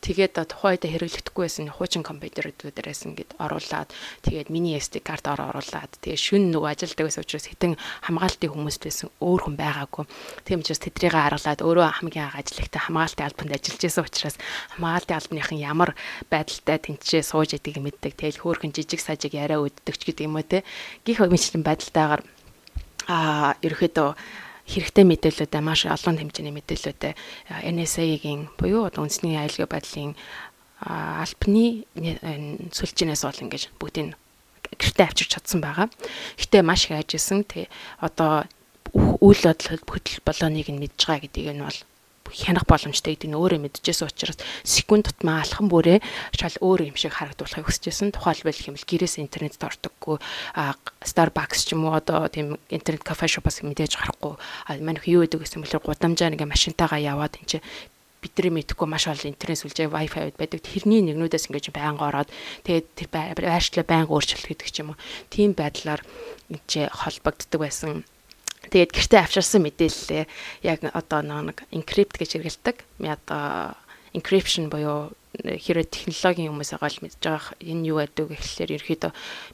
Тэгээд тухайн үед хэрэглэгдэхгүй байсан хуучин компьютерүүдээрээс ингээд оруулаад тэгээд мини SD карт оруулаад тэгээд шүн нөгөө ажилдаг байсан учраас хитэн хамгаалтын хүмүүст байсан өөр хүн байгаагүй. Тийм учраас тэдрийг харгалаад өөрөө хамгийн анх ажиллахтай хамгаалтын албанд ажиллаж байсан учраас хамгаалтын албаныхан ямар байдалтай тэнцээ сууж идгийг мэддэг. Тэгэл хөөхөн жижиг сажиг яриа үүддэг ч гэдэг юм уу те. Гих мэтлэн байдалтайгаар а ерөөхдөө хэрэгтэй мэдээлэлүүдээ маш олон хэмжээний мэдээлэлүүдээ NSA-гийн буюу үндэсний аюулгүй байдлын албаны сүлжээнээс бол ингэж бүгдийг гэртээ авчирч чадсан байгаа. Гэтэ маш их ажисан. Тэ одоо үйл бодлол хөдөл болооныг нь мэдж байгаа гэдгийг нь бол хянах боломжтой гэдэг нь өөрөө мэдчихсэн учраас секунд тутмаа алхан бүрээ шал өөр юм шиг харагдуулахыг хүсэжсэн. Тухайлбал хэмэл гэрээс интернетд ордоггүй Starbucks ч юм уу одоо тийм интернет кафе шопоос мэдээж гарахгүй. Манайх юу гэдэг гэсэн бэлэр гудамжаар ингээ машинтаагаа яваад энэ чинь бидний мэдхгүй маш олон интернет сүлжээ wifi байдаг. Тэрний нэгнүүдээс ингэж байнга ороод тэгээд тэр байршлаа байнга өөрчлөлт гэдэг ч юм уу. Тийм байдлаар энэ холбогддог байсан Тэгээд гэртээ авчирсан мэдээлэлээ яг одоо нэг encrypt гэж хэрэгэлдэг. Одоо encryption буюу хэрэв технологийн хүмүүс байгаа л мэдж байгаа энэ юу гэдэг гэхлээр ерөөдөө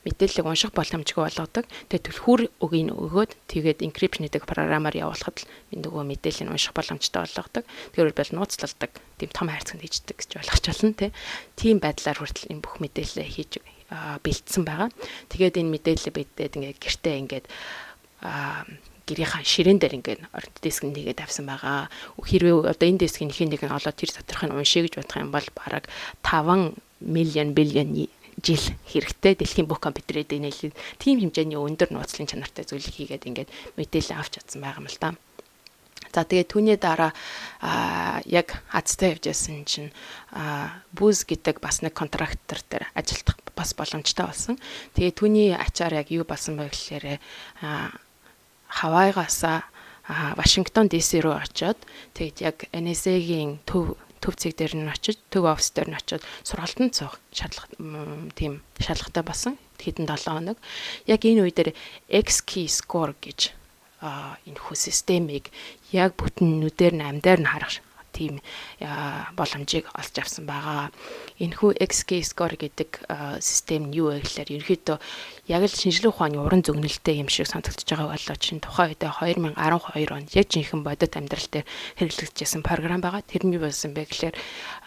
мэдээллийг унших боломжгүй болгодог. Тэгээд түлхүүр өгийг өгөөд тэгээд encryption гэдэг програмаар явуулахад л нөгөө мэдээллийг унших боломжтой болгодог. Тэгэхээр бол нууцлалдаг, тийм том хайрцагт хийждэг гэж ойлгож байна те. Тийм байдлаар хүртэл энэ бүх мэдээлэлээ хийж бэлдсэн байгаа. Тэгээд энэ мэдээлэл бидэд ингээд гэртээ ингээд гэрийнхаа ширээн дээр ингээд диск нэгээд тавьсан байгаа. Хэрвээ одоо энэ дискийн нэг нэг олоод тэр доторх нь уншия гэж бодох юм бол бараг 5 миллион биллион жил хэрэгтэй дэлхийн бүх компьютерэд нэлээд тийм хэмжээний өндөр нууцлын чанартай зүйлийг хийгээд ингээд мэдээлэл авч чадсан байгаа юм л да. За тэгээд түүний дараа яг хацтай явж ясан чинь бүз гэдэг бас нэг контрактор дээр ажиллах бас боломжтой болсон. Тэгээд түүний ачаар яг юу болсон бэ гэхээр Хавайгаас Вашингтон ДС рүү очиод тэгээд яг NSA-гийн төв төвцэг дээр нь очиж төв офис дээр нь очиод сургалтанд суух шаардлага тийм шаардлагатай болсон хэдэн 7 хоног. Яг энэ үе дээр X key score гэж энэ хүү системийг яг бүтэн нүдээр нь амдаар нь харах тийм боломжийг олж авсан байгаа. Энэхүү XK score гэдэг систем нь юу вэ гэхээр ерөөхдөө яг л шинжлэх ухааны уран зөгнөлттэй юм шиг санагдаж байгаа болоо чинь тухайн үедээ 2012 онд яг жинхэнэ бодит амьдрал дээр хэрэглэгдэжсэн програм байгаа. Тэр нь юу байсан бэ гэхээр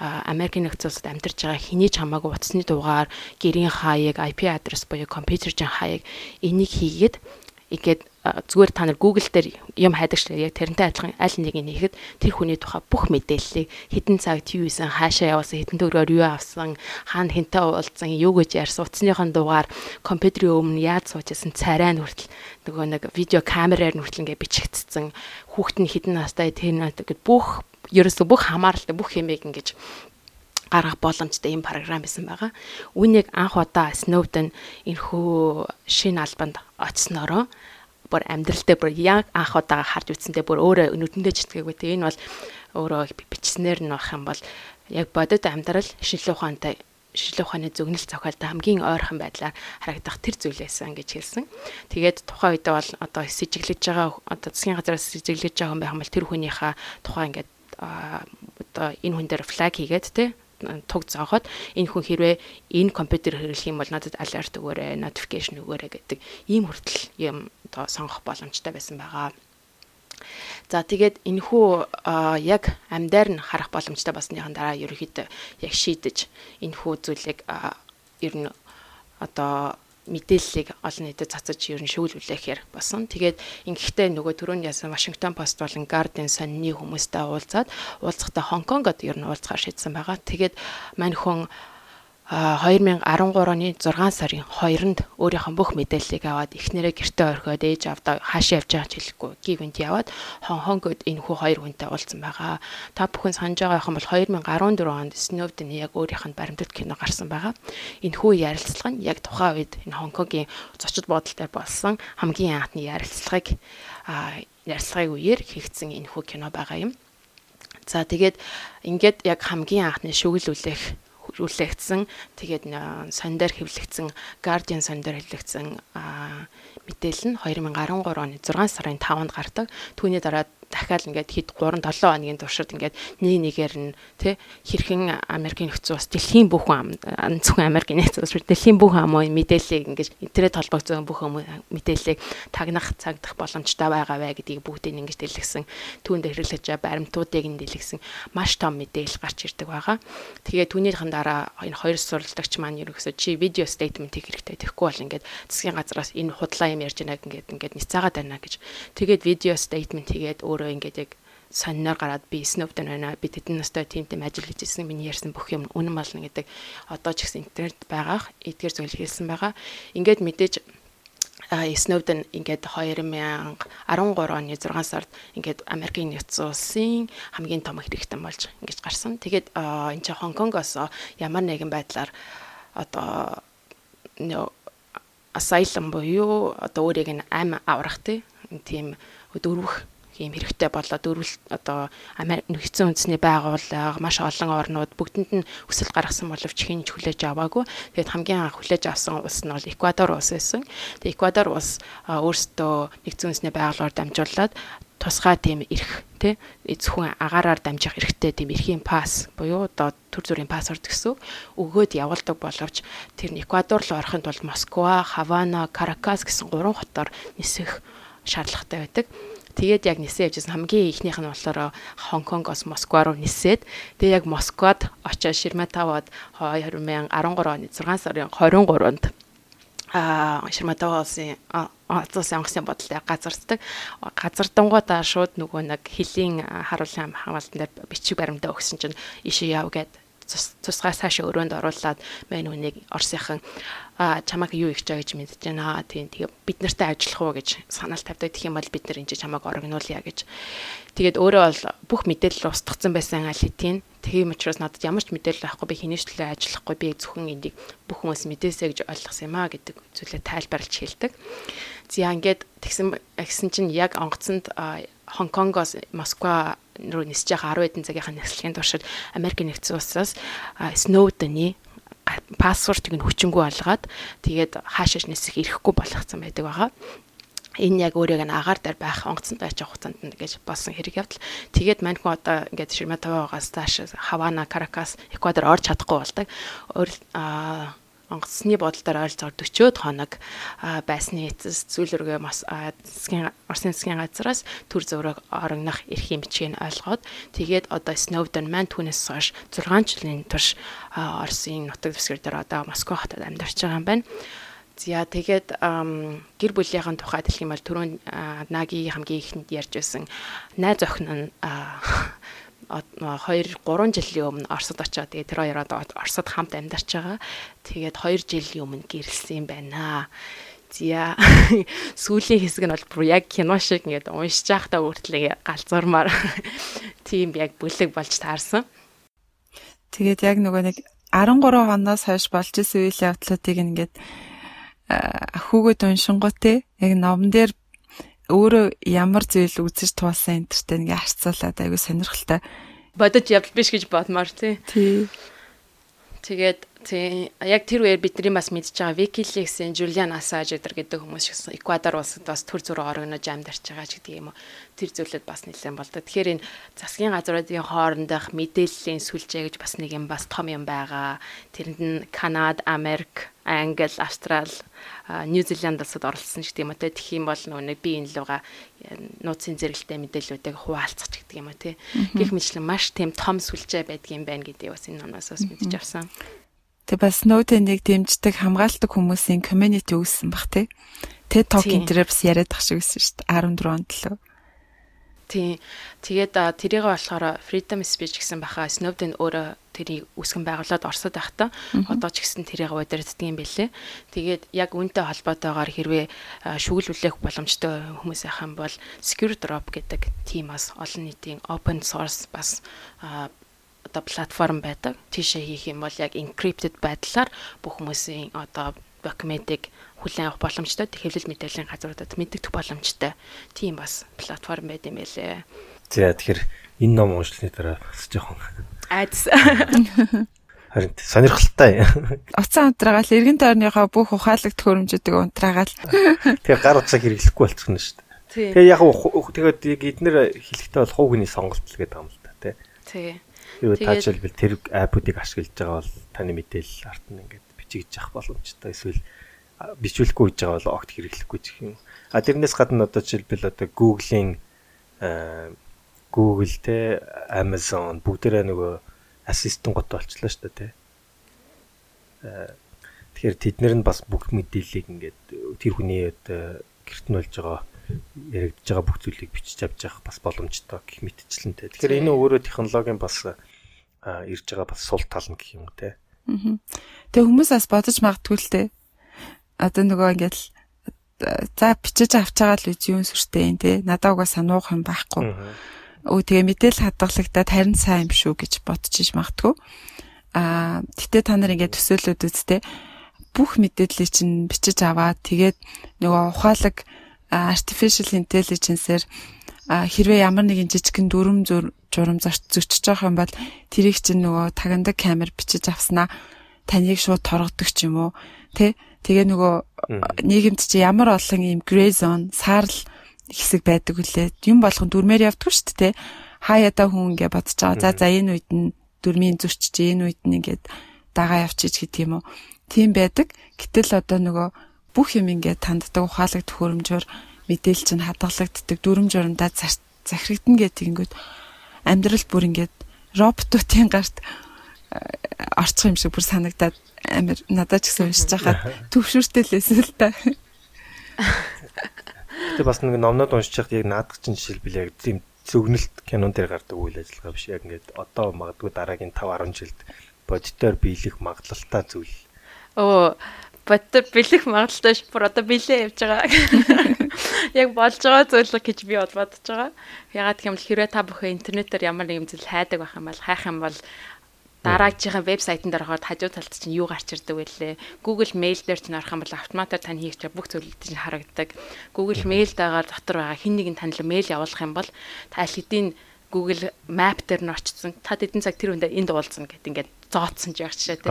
Америкийн нэгдсэн улсад амьдарч байгаа хэний ч хамаагүй утасны дугаар, гэрийн хаяг, IP адрес буюу компьютерийн хаяг энийг хийгээд ингээд зүгээр та нар Google дээр юм хайдаг шүү яг тэрнтэй адилхан аль нэг нь хийхэд тэр хүний тухай бүх мэдээллийг хідэн цагт юу исэн хаашаа явуулсан хідэн төгрөгөөр юу авсан хаана хинтээ уулзсан юу гэж ярьсан утасныхон дугаар компьютерийн өмнө яаж суужсэн царай нь хүртэл нөгөө нэг видео камераар нүртэл ингээ бичигдсэн хүүхэд нь хідэн настай тэр нэг бүх ерөөсө бүх хамааралтай бүх хэмээг ингэж гаргах боломжтой юм програм байсан байгаа. Үүнийг анх удаа Snowden энэхүү шинэ албанд очснороо бүр амьдралдаа бүр яг анх удаа харж үзсэндээ бүр өөрөө нүдэндээ читгээгүй те энэ бол өөрөө бичснээр нь байх юм бол яг бодит амьдрал шинжилгээ ухаантай шинжилгээ ухааны зөгнөл зохиолтой хамгийн ойрхон байдлаар харагдах тэр зүйлээсэн гэж хэлсэн. Тэгээд тухайн үедээ бол одоо сэжиглэж байгаа одоо засгийн газараас сэжиглэж байгаа хүн байх юм бол тэр хүнийхээ тухайн ингээд одоо энэ хүн дээр флаг хийгээд те туг зоохот энэ хүн хэрвээ энэ компьютер хэрэглэх юм бол надад алерт өгөөрэй, notification өгөөрэй гэдэг ийм хүртэл юм одоо сонгох боломжтой байсан байгаа. За тэгээд энэхүү яг амьдаар нь харах боломжтой болсныхан дараа ерөөхдөө яг шийдэж энэхүү зүйлийг ер нь одоо мэдээллийг олон нийтэд цацаж ер нь шүүлүүлэхээр болсон. Тэгээд ингэхдээ нөгөө түрүүнд ясан Washington Post болон Guardian сонины хүмүүстэй уулзаад уулзахдаа Хонконгод ер нь уулзахаар шийдсэн байгаа. Тэгээд мань хүн 2013 оны 6 сарын 2-нд өөрийнхөө бүх мэдээллийг аваад эхнэрээ гэртээ орхиод ээж авдаа хаашаа явж байгааг хэлэхгүй гівэнд яваад Хонконгод энэ хүү хоёр хүнтэй уулзсан байгаа. Та бүхэн санаж байгаа юм бол 2014 онд Snowden яг өөрийнх нь баримтат кино гарсан байгаа. Энэ хүү ярилцлага нь яг тухайн үед энэ Хонконгийн зочид бодолтой болсон хамгийн анхны ярилцлагыг ярилцлагын үеэр хийгдсэн энэ хүү кино байгаа юм. За тэгээд ингээд яг хамгийн анхны шүглүүлэх хүлээгдсэн тэгээд сондөр хэвлэгдсэн Guardian сондөр хэвлэгдсэн мэдээлэл нь 2013 оны 6 сарын 5-нд гардаг. Түүний дараа дахиад ингээд хэд 3 7 хоногийн туршид ингээд нэг нэгээр нь тий хэрхэн Америкийн нөхцөл бас дэлхийн бүх зөвхөн Америкийн нөхцөл бас дэлхийн бүх хамын мэдээллийг ингээд интернет холбогдсон бүх мэдээллийг тагнах цагдах боломжтой байгаа вэ гэдгийг бүгдийг ингээд дэлгэсэн түүнд хэрэглэж баримтуудыг нь дэлгэсэн маш том мэдээлэл гарч ирдэг байгаа. Тэгээ түүнийхэн дараа энэ хоёр суралцагч маань ерөөсөө чи видео стейтментийг хэрэгтэй тэгэхгүй бол ингээд засгийн газраас энэ худлаа юм ярьж байгааг ингээд ингээд ницаагаад байна гэж. Тэгээд видео стейтмент хийгээд өөр өөрөө ингээд яг сониноор гараад би Snowden байна. Би тэдэн настай тим тим ажил хийж ирсэн. Миний ярьсан бүх юм үнэн болно гэдэг одоо ч гэсэн интернет байгаах эдгээр зүйл хэлсэн байгаа. Ингээд мэдээж Snowden ингээд 2013 оны 6 сард ингээд Америкийн нэгдсэн улсын хамгийн том хэрэгтэн болж ингэж гарсан. Тэгээд энэ чинь Хонконгоос ямар нэгэн байдлаар одоо нөө asylum буюу одоо өөрийг нь ам аврах тийм дөрвөх ийм хэрэгтэй болоод дөрвөл одоо нэгдсэн үндэсний байгууллага маш олон орнууд бүгдэнд нь хүсэл гаргасан боловч хинж хүлээж аваагүй. Тэгээд хамгийн анх хүлээж авсан улс нь бол Эквадор улс байсан. Тэгээд Эквадор улс өөрсдөө нэгдсэн үндэсний байгууллагаар дамжуулаад тусгай тийм эрх тий зөвхөн агаараар дамжих эрхтэй тийм эрхийн пас буюу одоо төр зүрийн паспорт гэсэн өгөөд явуулдаг боловч тэр Эквадор руу орохын тулд Москва, Хавана, Каракас гэсэн гурван хотоор нисэх шаардлагатай байдаг. Тэгээд яг нисэн явжсэн хамгийн ихнийх нь болохоор Хонконгоос Москва руу нисээд тэгээд яг Москвад очиж Ширматавад 2013 оны 6 сарын 23-нд а Ширматавасын цус онгоцны бодолтой газарцдаг. Газардангуудаа шууд нөгөө нэг хөлийн харуулсан хамгаалтан дээр бичиг баримтаа өгсөн чинь ишээ яв гэд цусгай цаашаа өрөөнд оруулаад мань хүнийг Орсынхан а чамайг юу их жаа гэж мэдэж байна. Тийм тэгээ бид нартай ажиллах уу гэж санаал тавьдаг. Тэгэх юм бол бид нар энэ чамайг орогнуулъя гэж. Тэгээд өөрөө бол бүх мэдээлэл устгацсан байсан аль хэдийн. Тийм учраас надад ямар ч мэдээлэл авахгүй би хинээс төлөө ажиллахгүй би зөвхөн энийг бүх хүмүүс мэдээсэй гэж ойлгосон юм а гэдэг зүйлээ тайлбарлаж хэлдэг. За ингээд тэгсэн гэсэн чинь яг онгоцонд Хонконгоос Москва руу нисэж байгаа 10 хэдэн цагийнхаа нислэгийн туршид Америк нэгдсэн улсаас Snowden-ы паспортыг нь хүчингү олгоод тэгээд хаашааш нисэх ирэхгүй болгоцсон байдаг байгаа энэ яг өөрийг нь агаар дээр байх онгоцонд байж хугацаанд нь гэж болсон хэрэг явдал. Тэгээд мань хүн одоо ингээд Ширматавагаас тааш Хавана, Каракас, Эквадор орж чадахгүй болдог. Аа онгоцны бодолдоор ойролцоогоор 40-од хоног байсны эцэс зүйлргээ засгийн Оросын засгийн газраас төр зураг орогнох эрхийн бичгийг ойлгоод тэгээд одоо Snowden маань түүнээс хойш 6 жилийн турш Оросын нутаг дэвсгэр дээр одоо Москва хотод амьдарч байгаа юм байна. За тэгээд гэр бүлийнхэн тухай хэлэх юм бол түрүүн Наги хамгийн ихэнд ярьж байсан найз охин нь 2 3 жилийн өмнө Оросд очоод тэгээд тэр хоёроо Оросд хамт амьдарч байгаа. Тэгээд 2 жилийн өмнө гэрэлсэн юм байна. Зя сүүлийн хэсэг нь бол бүр яг кино шиг ингээд уншиж байхдаа үртлээ галзуурмаар тийм яг бүлэг болж таарсан. Тэгээд яг нөгөө нэг 13 хоноос хойш болж исэн үйл явдлуудыг ингээд хүүгээд уншингоо те яг номон дээр өөрөө ямар зүйл үзэж туулсан энтертэй ингээ харьцуулаад айгүй сонирхолтой бодож явдал биш гэж бодмоор тий. Тий. Тэгээд тий яг тэр үеэр бидний бас мэдж байгаа WikiLeaks-ийн Julian Assange гэдэг хүмүүс шиг Эквадор улсад бас төр зүрх орогнож амьдарч байгаа ч гэдэг юм уу. Тэр зүйлүүд бас нэлээд болдог. Тэгэхээр энэ засгийн газруудын хоорондох мэдээллийн сүлжээ гэж бас нэг юм бас том юм байгаа. Тэрэнд нь Канада, Америк, Англи, Австрал, Нью Зеланд улсад оролцсон ч гэдэг юм уу. Тэгэх юм бол нөгөө нэг би энэ луга нууцын зэрэгэлтэй мэдээллүүдийг хуваалцах гэдэг юм уу те. Гэх мэтлэн маш тийм том сүлжээ байдгийн байна гэдгийг бас энэ номоос бас мэдж авсан. Тэг бас Snowden-ыг дэмждэг хамгаалдаг хүмүүсийн community үүссэн баг тий. TED Talk энэ бас яриад тах шиг байсан шүү дээ 14 онд лөө. Тийм. Тэгээд тэрийг болохоор freedom speech гэсэн баха Snowden өөрөө тэрийг үсгэн байгуулад орсод байхдаа одоо ч гэсэн тэрийг удирддаг юм бэлээ. Тэгээд яг үүнтэй холбоотойгоор хэрвээ шүүгүүлүүлэх боломжтой хүмүүс ахын бол Secure Drop гэдэг тимаас олон нийтийн open source бас одоо платформ байдаг. Тийшээ хийх юм бол яг encrypted байдлаар бүх хүмүүсийн одоо документыг хүлээн авах боломжтой хэвлэл мэдээллийн газруудад мэддэх боломжтой тийм бас платформ байд юм байлээ. За тэгэхээр энэ ном уншлахны дараа бас жоохон айдас Харин сонирхолтой. Уцаан унтраагаал эргэн тойрныхоо бүх ухаалаг төхөөрөмжүүдийг унтраагаал. Тэгээ гар утсаа хэрэглэхгүй болчихно шүү дээ. Тэгээ яг тэгээд яг эднэр хэлэхдээ бол хувийн сонголт л гэдэг юм л да тий. Тий. Юу та жишээлбэл тэр аппуудыг ашиглаж байгаа бол таны мэдээлэл арт нь ингээд бичигдэж авах боломжтой. Эсвэл бичүүлэхгүй гэж байгаа бол огт хэрэглэхгүй ч юм. А тэрнээс гадна одоо жишээлбэл одоо Google-ийн Google те Amazon бүгдээрээ нөгөө ассистент гот болчлаа шүү дээ те. Тэгэхээр тэднэр нь бас бүх мэдээллийг ингээд тэр хүний одоо гэрт нь болж байгаа яригдж байгаа бүх зүйлийг бичиж авч явах бас боломжтой гэх мэтчлэн те. Тэгэхээр энэ өөрөө технологийн бас ирж байгаа бас сул тал нь гэх юм те. Тэгээ хүмүүс бас бодож магадгүй л те. Одоо нөгөө ингээд за бичиж авч байгаа л үгүй юм сүртэй юм те. Надаа угаа сануух юм байхгүй. Өө тэгээ мэдээл хадгалагтаад харин сайн юм шүү гэж бодчих магадгүй. Аа гэтээ та нар ингээд төсөөлөд үзтээ бүх мэдээллийг чинь бичиж аваад тэгээд нөгөө ухаалаг artificial intelligence-ээр хэрвээ ямар нэгэн жижигхэн дүрм журам зөрчиж байгаа юм бол тэрийг чинь нөгөө тагандаг камер бичиж авснаа. Таныг шууд торгодог ч юм уу. Тэ тэгээ нөгөө нийгэмд чи ямар олон юм gray zone саарл хэсэг байдаг үлээ. Юм болгон дүрмээр явдаг шүү дээ хаяада хүн ингээ бодож байгаа. За за энэ үед нь дүрмийн зөрчиж энэ үед нь ингээд дагаа явчих гэдэг юм уу. Тийм байдаг. Гэтэл одоо нөгөө бүх юм ингээ танддаг ухаалаг төхөөрөмжөөр мэдээлэл чинь хадгалагддаг дүрм журамдаа захирагдана гэдэг ингээд амьдрал бүр ингээд роботуудын гарт э, орчих юм шиг бүр санагдаад амир надад ч гэсэн уншиж байхад төвшөртэй л эсэл та. Гэтэ бас нэг номнод уншиж байхад яг наадах чинь жишээлбэл яг тийм зөвгнөлт кинон дээр гардаг үйл ажиллагаа биш яг ингээд одоо магадгүй дараагийн 5 10 жилд бодитоор биелэх магадлалтай зүйл. Оо бодтой бэлэх магадaltaй ш бүр одоо бэлээ явж байгаа. Яг болж байгаа зөвлөг гэж би бол бодож байгаа. Ягаад гэвэл хэрвээ та бүхэн интернетээр ямар нэгэн зүйл хайдаг байх юм бол хайх юм бол дараагийнхаа вебсайтн дээр ороход хажуу талд чинь юу гарч ирдэг вэ? Google Mail дээр чинь орох юм бол автоматар тань хийж байгаа бүх зүйлүүд чинь харагддаг. Google Mail дагаар дотор байгаа хин нэгэн танил мэйл явуулах юм бол та хэдийн Google Map дээр нь очсон. Та хэдэн цаг тэр үндэ энд уулзсан гэд ингээд зооцсон ч яг жишээ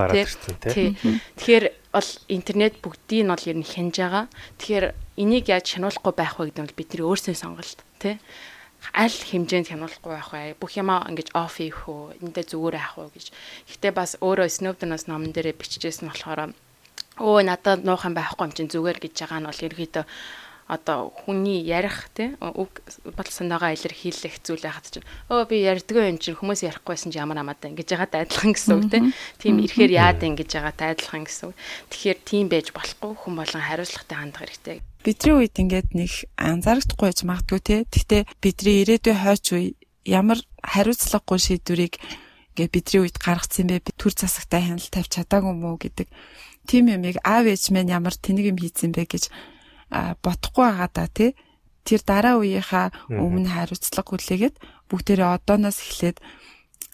тий. Тэгэхээр бол интернет бүгдийг нь бол ер нь хянаж байгаа. Тэгэхээр энийг яаж хянуулахгүй байх вэ гэдэг нь бидний өөрсдийн сонголт тий. Аль хэмжээнд хянуулахгүй байх вэ? Бүх юмаа ингэж оф хийх үү? Эндээ зүгээр авах уу гэж. Гэхдээ бас өөрөө Snowden-аас номон дээрээ бичижсэн болохоор өө надад нуух юм байхгүй юм чинь зүгээр гэж байгаа нь бол ерөөдөө одоо хүний ярих тий үг бодол санаагаа илэрхийлэх зүйл байхад чинь өө би ярьдгүй юм чинь хүмүүс ярихгүйсэн чи ямар амаатай ингэж яагаад адилхан гэсэн үг тий. Тийм ирэхээр яад ингэж яагаад адилхан гэсэн үг. Тэгэхээр тийм байж болохгүй хүн болон хариуцлагатай хандах хэрэгтэй. Бидний үед ингээд нэг анзаарахгүй байж магадгүй тий. Гэхдээ бидний ирээдүйн хойч үе ямар хариуцлагагүй шийдвэрийг ингээ бидний үед гаргацсан бэ? Төр засагтай хяналт тавьж чадаагүй мүү гэдэг тийм юмыг аав ээж минь ямар тэнэг юм хийцэн бэ гэж бодохгүй байгаа да тий. Тэр дараа үеийнхаа өмнө хариуцлага хүлээгээд бүгдээрээ одооноос эхлээд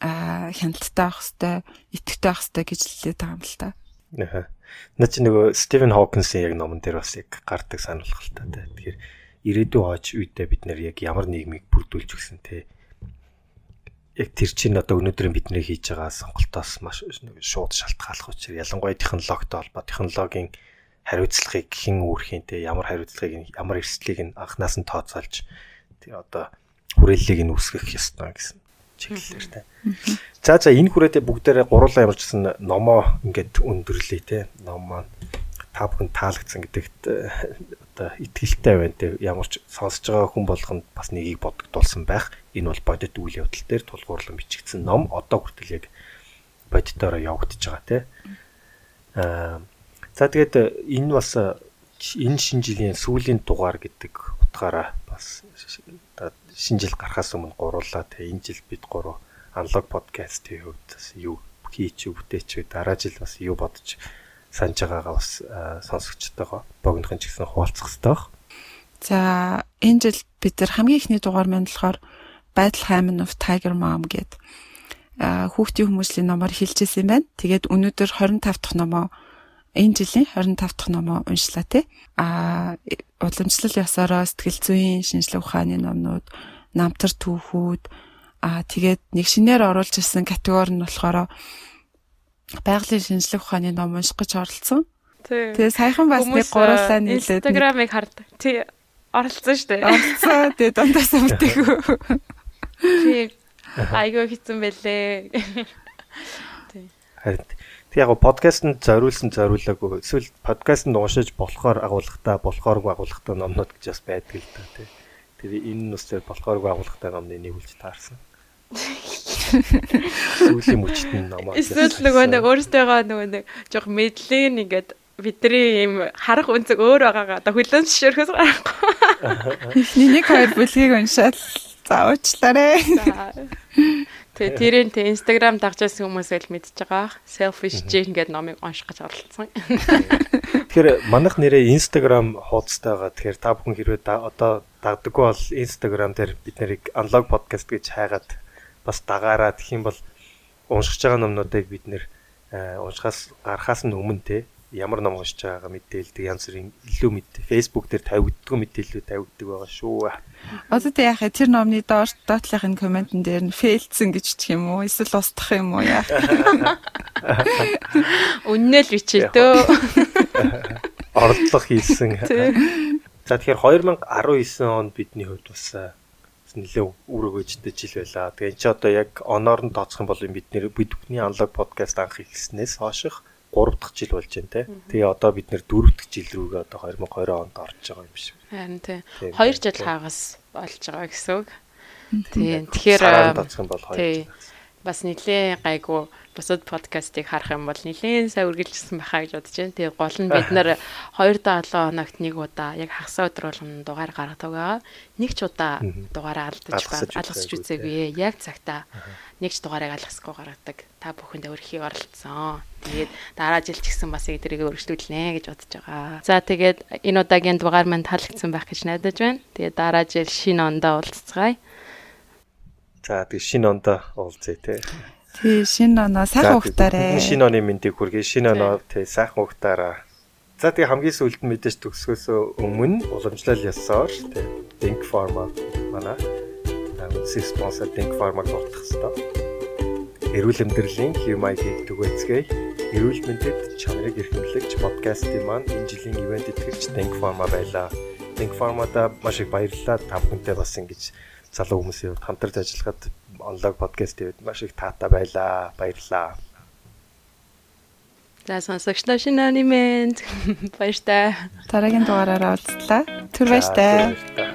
а хяналттай авах хэвээр итгэвтэй авах хэвээр гэж хэлээд байгаа юм л та. Аа. Наа чи нөгөө Стивен Хокинсын яг номон дээр бас яг гардаг сануулгал та. Тэгэхээр ирээдүйн хойч үедээ бид нэр яг ямар нийгмийг бүрдүүлж өгсөн те яг тэр чинь одоо өнөөдөр бид нэр хийж байгаа сонголтоос маш шууд шалтгааллах учраас ялангуяа технологитой холбоо технологийн хариуцлагыг хэн үүрхийнтэй ямар хариуцлагыг ямар эрсдлийг нь анханаас нь тооцоолж тэр одоо хүрээллийг нь үүсгэх ёстой гэсэн чиглэлээр тэ. За за энэ хүрээдээ бүгдээрээ гурлаа ямарчсан номоо ингээд өндөрлөе те. Ном маань та бүхэн таалагдсан гэдэгт одоо итгэлтэй байна те. Ямар ч сонсож байгаа хүн болгонд бас нэгийг бодогдуулсан байх энэ бол бодит үйл явдал дээр тулгуурлан бичигдсэн ном одоо хүртэл яг бодитоороо явагдаж байгаа тий. Аа за тэгээд энэ бас энэ шинэ жилийн сүүлийн дугаар гэдэг утгаараа бас шинэ жил гарахаас өмнө гурлаа тий. Энэ жил бид гурав аналог подкастын хувьд бас юу хийч бүтээч дараа жил бас юу бодож санаж байгаагаа бас сонсогчтойгоо богинохын ч гэсэн хуваалцах хэрэгтэй баг. За энэ жил бид нар хамгийн ихний дугаар маань болохоор Battle Hymen of Tiger Mom гэд хүүхдийн хүмүүсийн номоор хэлжсэн юм байна. Тэгээд өнөөдөр 25 дахь номоо энэ жилийн 25 дахь номоо уншлаа тий. А уламжлал ёсороо сэтгэл зүйн шинжилгээ ухааны номнууд, намтар түүхүүд а тэгээд нэг шинээр оруулж ирсэн категори нь болохоор байгалийн шинжилгээ ухааны ном унших гэж оролцсон. Тэгээ саяхан бас нэг гурлаа нийлээд Instagram-ыг хардаг. Тий оролцсон шүү дээ. Оролцсон. Тэгээ дундаас үлдээх. Тий. Айгуу хэцэн байлээ. Тий. Харин Тэг яг подкастэнд зориулсан зориулаагүй эсвэл подкастэнд уншиж болохоор агуулгатай болохооргүй агуулгатай номнууд гэж бас байдаг л да тий. Тэр энэ нь бас болохооргүй агуулгатай номны нэг үлж таарсан. Сүүлийн мөчтөн номоо. Эсвэл нөгөө нэг өөртөөгөө нөгөө нэг жоох мэдлэг ингээд бидний ийм харах үнцэг өөр байгаагаа одоо хүлэн зөвшөөрөхөөс гарахгүй. Эхний нэг хоёр бүлгийг уншаад За уучлаарай. Тэгээ тэрийн тэ Instagram дагчаасан хүмүүс л мэдчихэж байгаа. Selfish Jane гэдэг номыг унших гэж оролцсон. Тэгэхээр манайх нэрээ Instagram хуудастайгаа тэгэхээр та бүхэн хэрвээ одоо дагдаггүй бол Instagram дээр бид нарыг Unlock podcast гэж хайгаад бас дагаараа тэгэх юм бол уншиж байгаа номнуудыг бид нэр уншихаас гарахаас нь өмнө те ямар ном уншиж байгаагаа мэдээлдэг янз бүрийн илүү мэд Facebook дээр тавигддаг мэдээлэлүүд тавигддаг байгаа шүү. Одоо яах вэ? Тэр номны доор доотлохын комментэн дээр нь фейлдсэн гэж чих юм уу? Эсвэл устгах юм уу яах? Үннэл бичээ дөө. Орлого хийсэн. За тэгэхээр 2019 онд бидний хувьд бас нэлээ үр өгөөжтэй жил байлаа. Тэгээ энэ ч одоо яг оноор нь тооцох юм бол бид нэр бид бүхний анлог подкаст анх ихснээс хойших 3 дахь жил болж байна те. Тэгээ одоо бид нэр 4 дахь жил рүүгээ одоо 2020 онд орж байгаа юм шиг. Харин тий. 2 жил хагас болж байгаа гэсэн үг. Тий. Тэгэхээр тооцох юм бол 2 жил. Бас нэлээ гайгүй бусад подкастыг харах юм бол нэлээд сайн үргэлжилсэн байхаа гэж бодож байна. Тэгээ гол нь бид нэр 2-7 хоногт нэг удаа яг хагас өдөр болгоно дугаар гаргадаг байгаа. Нэг ч удаа дугаараа алдаж байгаа. Алгасч үзээгүй. Яг цагтаа нэг ч дугаарыг алгасгүй гаргадаг. Та бүхэндээ өрхийг оролцсон. Тэгээд дараа жил ч гэсэн бас яг тэрийг өргөжлүүлнэ гэж бодож байгаа. За тэгээд энэ удаагийн дугаар маань таалагдсан байх гэж найдаж байна. Тэгээд дараа жил шинэ ондоо уулзцгаая. За тэг шинэ ондоо уулзъя те. Тий шинэ оноо сайхан ухтаарэ. Шинэ оны мэндийг хүргэе. Шинэ оноо тий сайхан ухтаараа. За тэгээ хамгийн сүүлд нь мэдээж төгсгөөсөө өмнө уламжлал ясаар тий Think Pharma манай си спонсор Think Pharma-г дуртах хэвээр. Эрүүл амьдралын HUMI-ийг түгээцгээе. Эрүүл мэндэд чанарыг эрхэмлэгч подкастын маань энэ жилийн ивент итгэгч Think Pharma байлаа. Think Pharma-да маш их баярлалаа. Та бүхэнтэй бас ингэж залуу хүмүүсийн хувьд хамтарч ажиллахад онлог подкастын хувьд маш их таатай байлаа. Баярлалаа. За сонсогчдоо шинэ анимент баяртай. Дараагийн дугаараараа уулзлаа. Түр баяртай.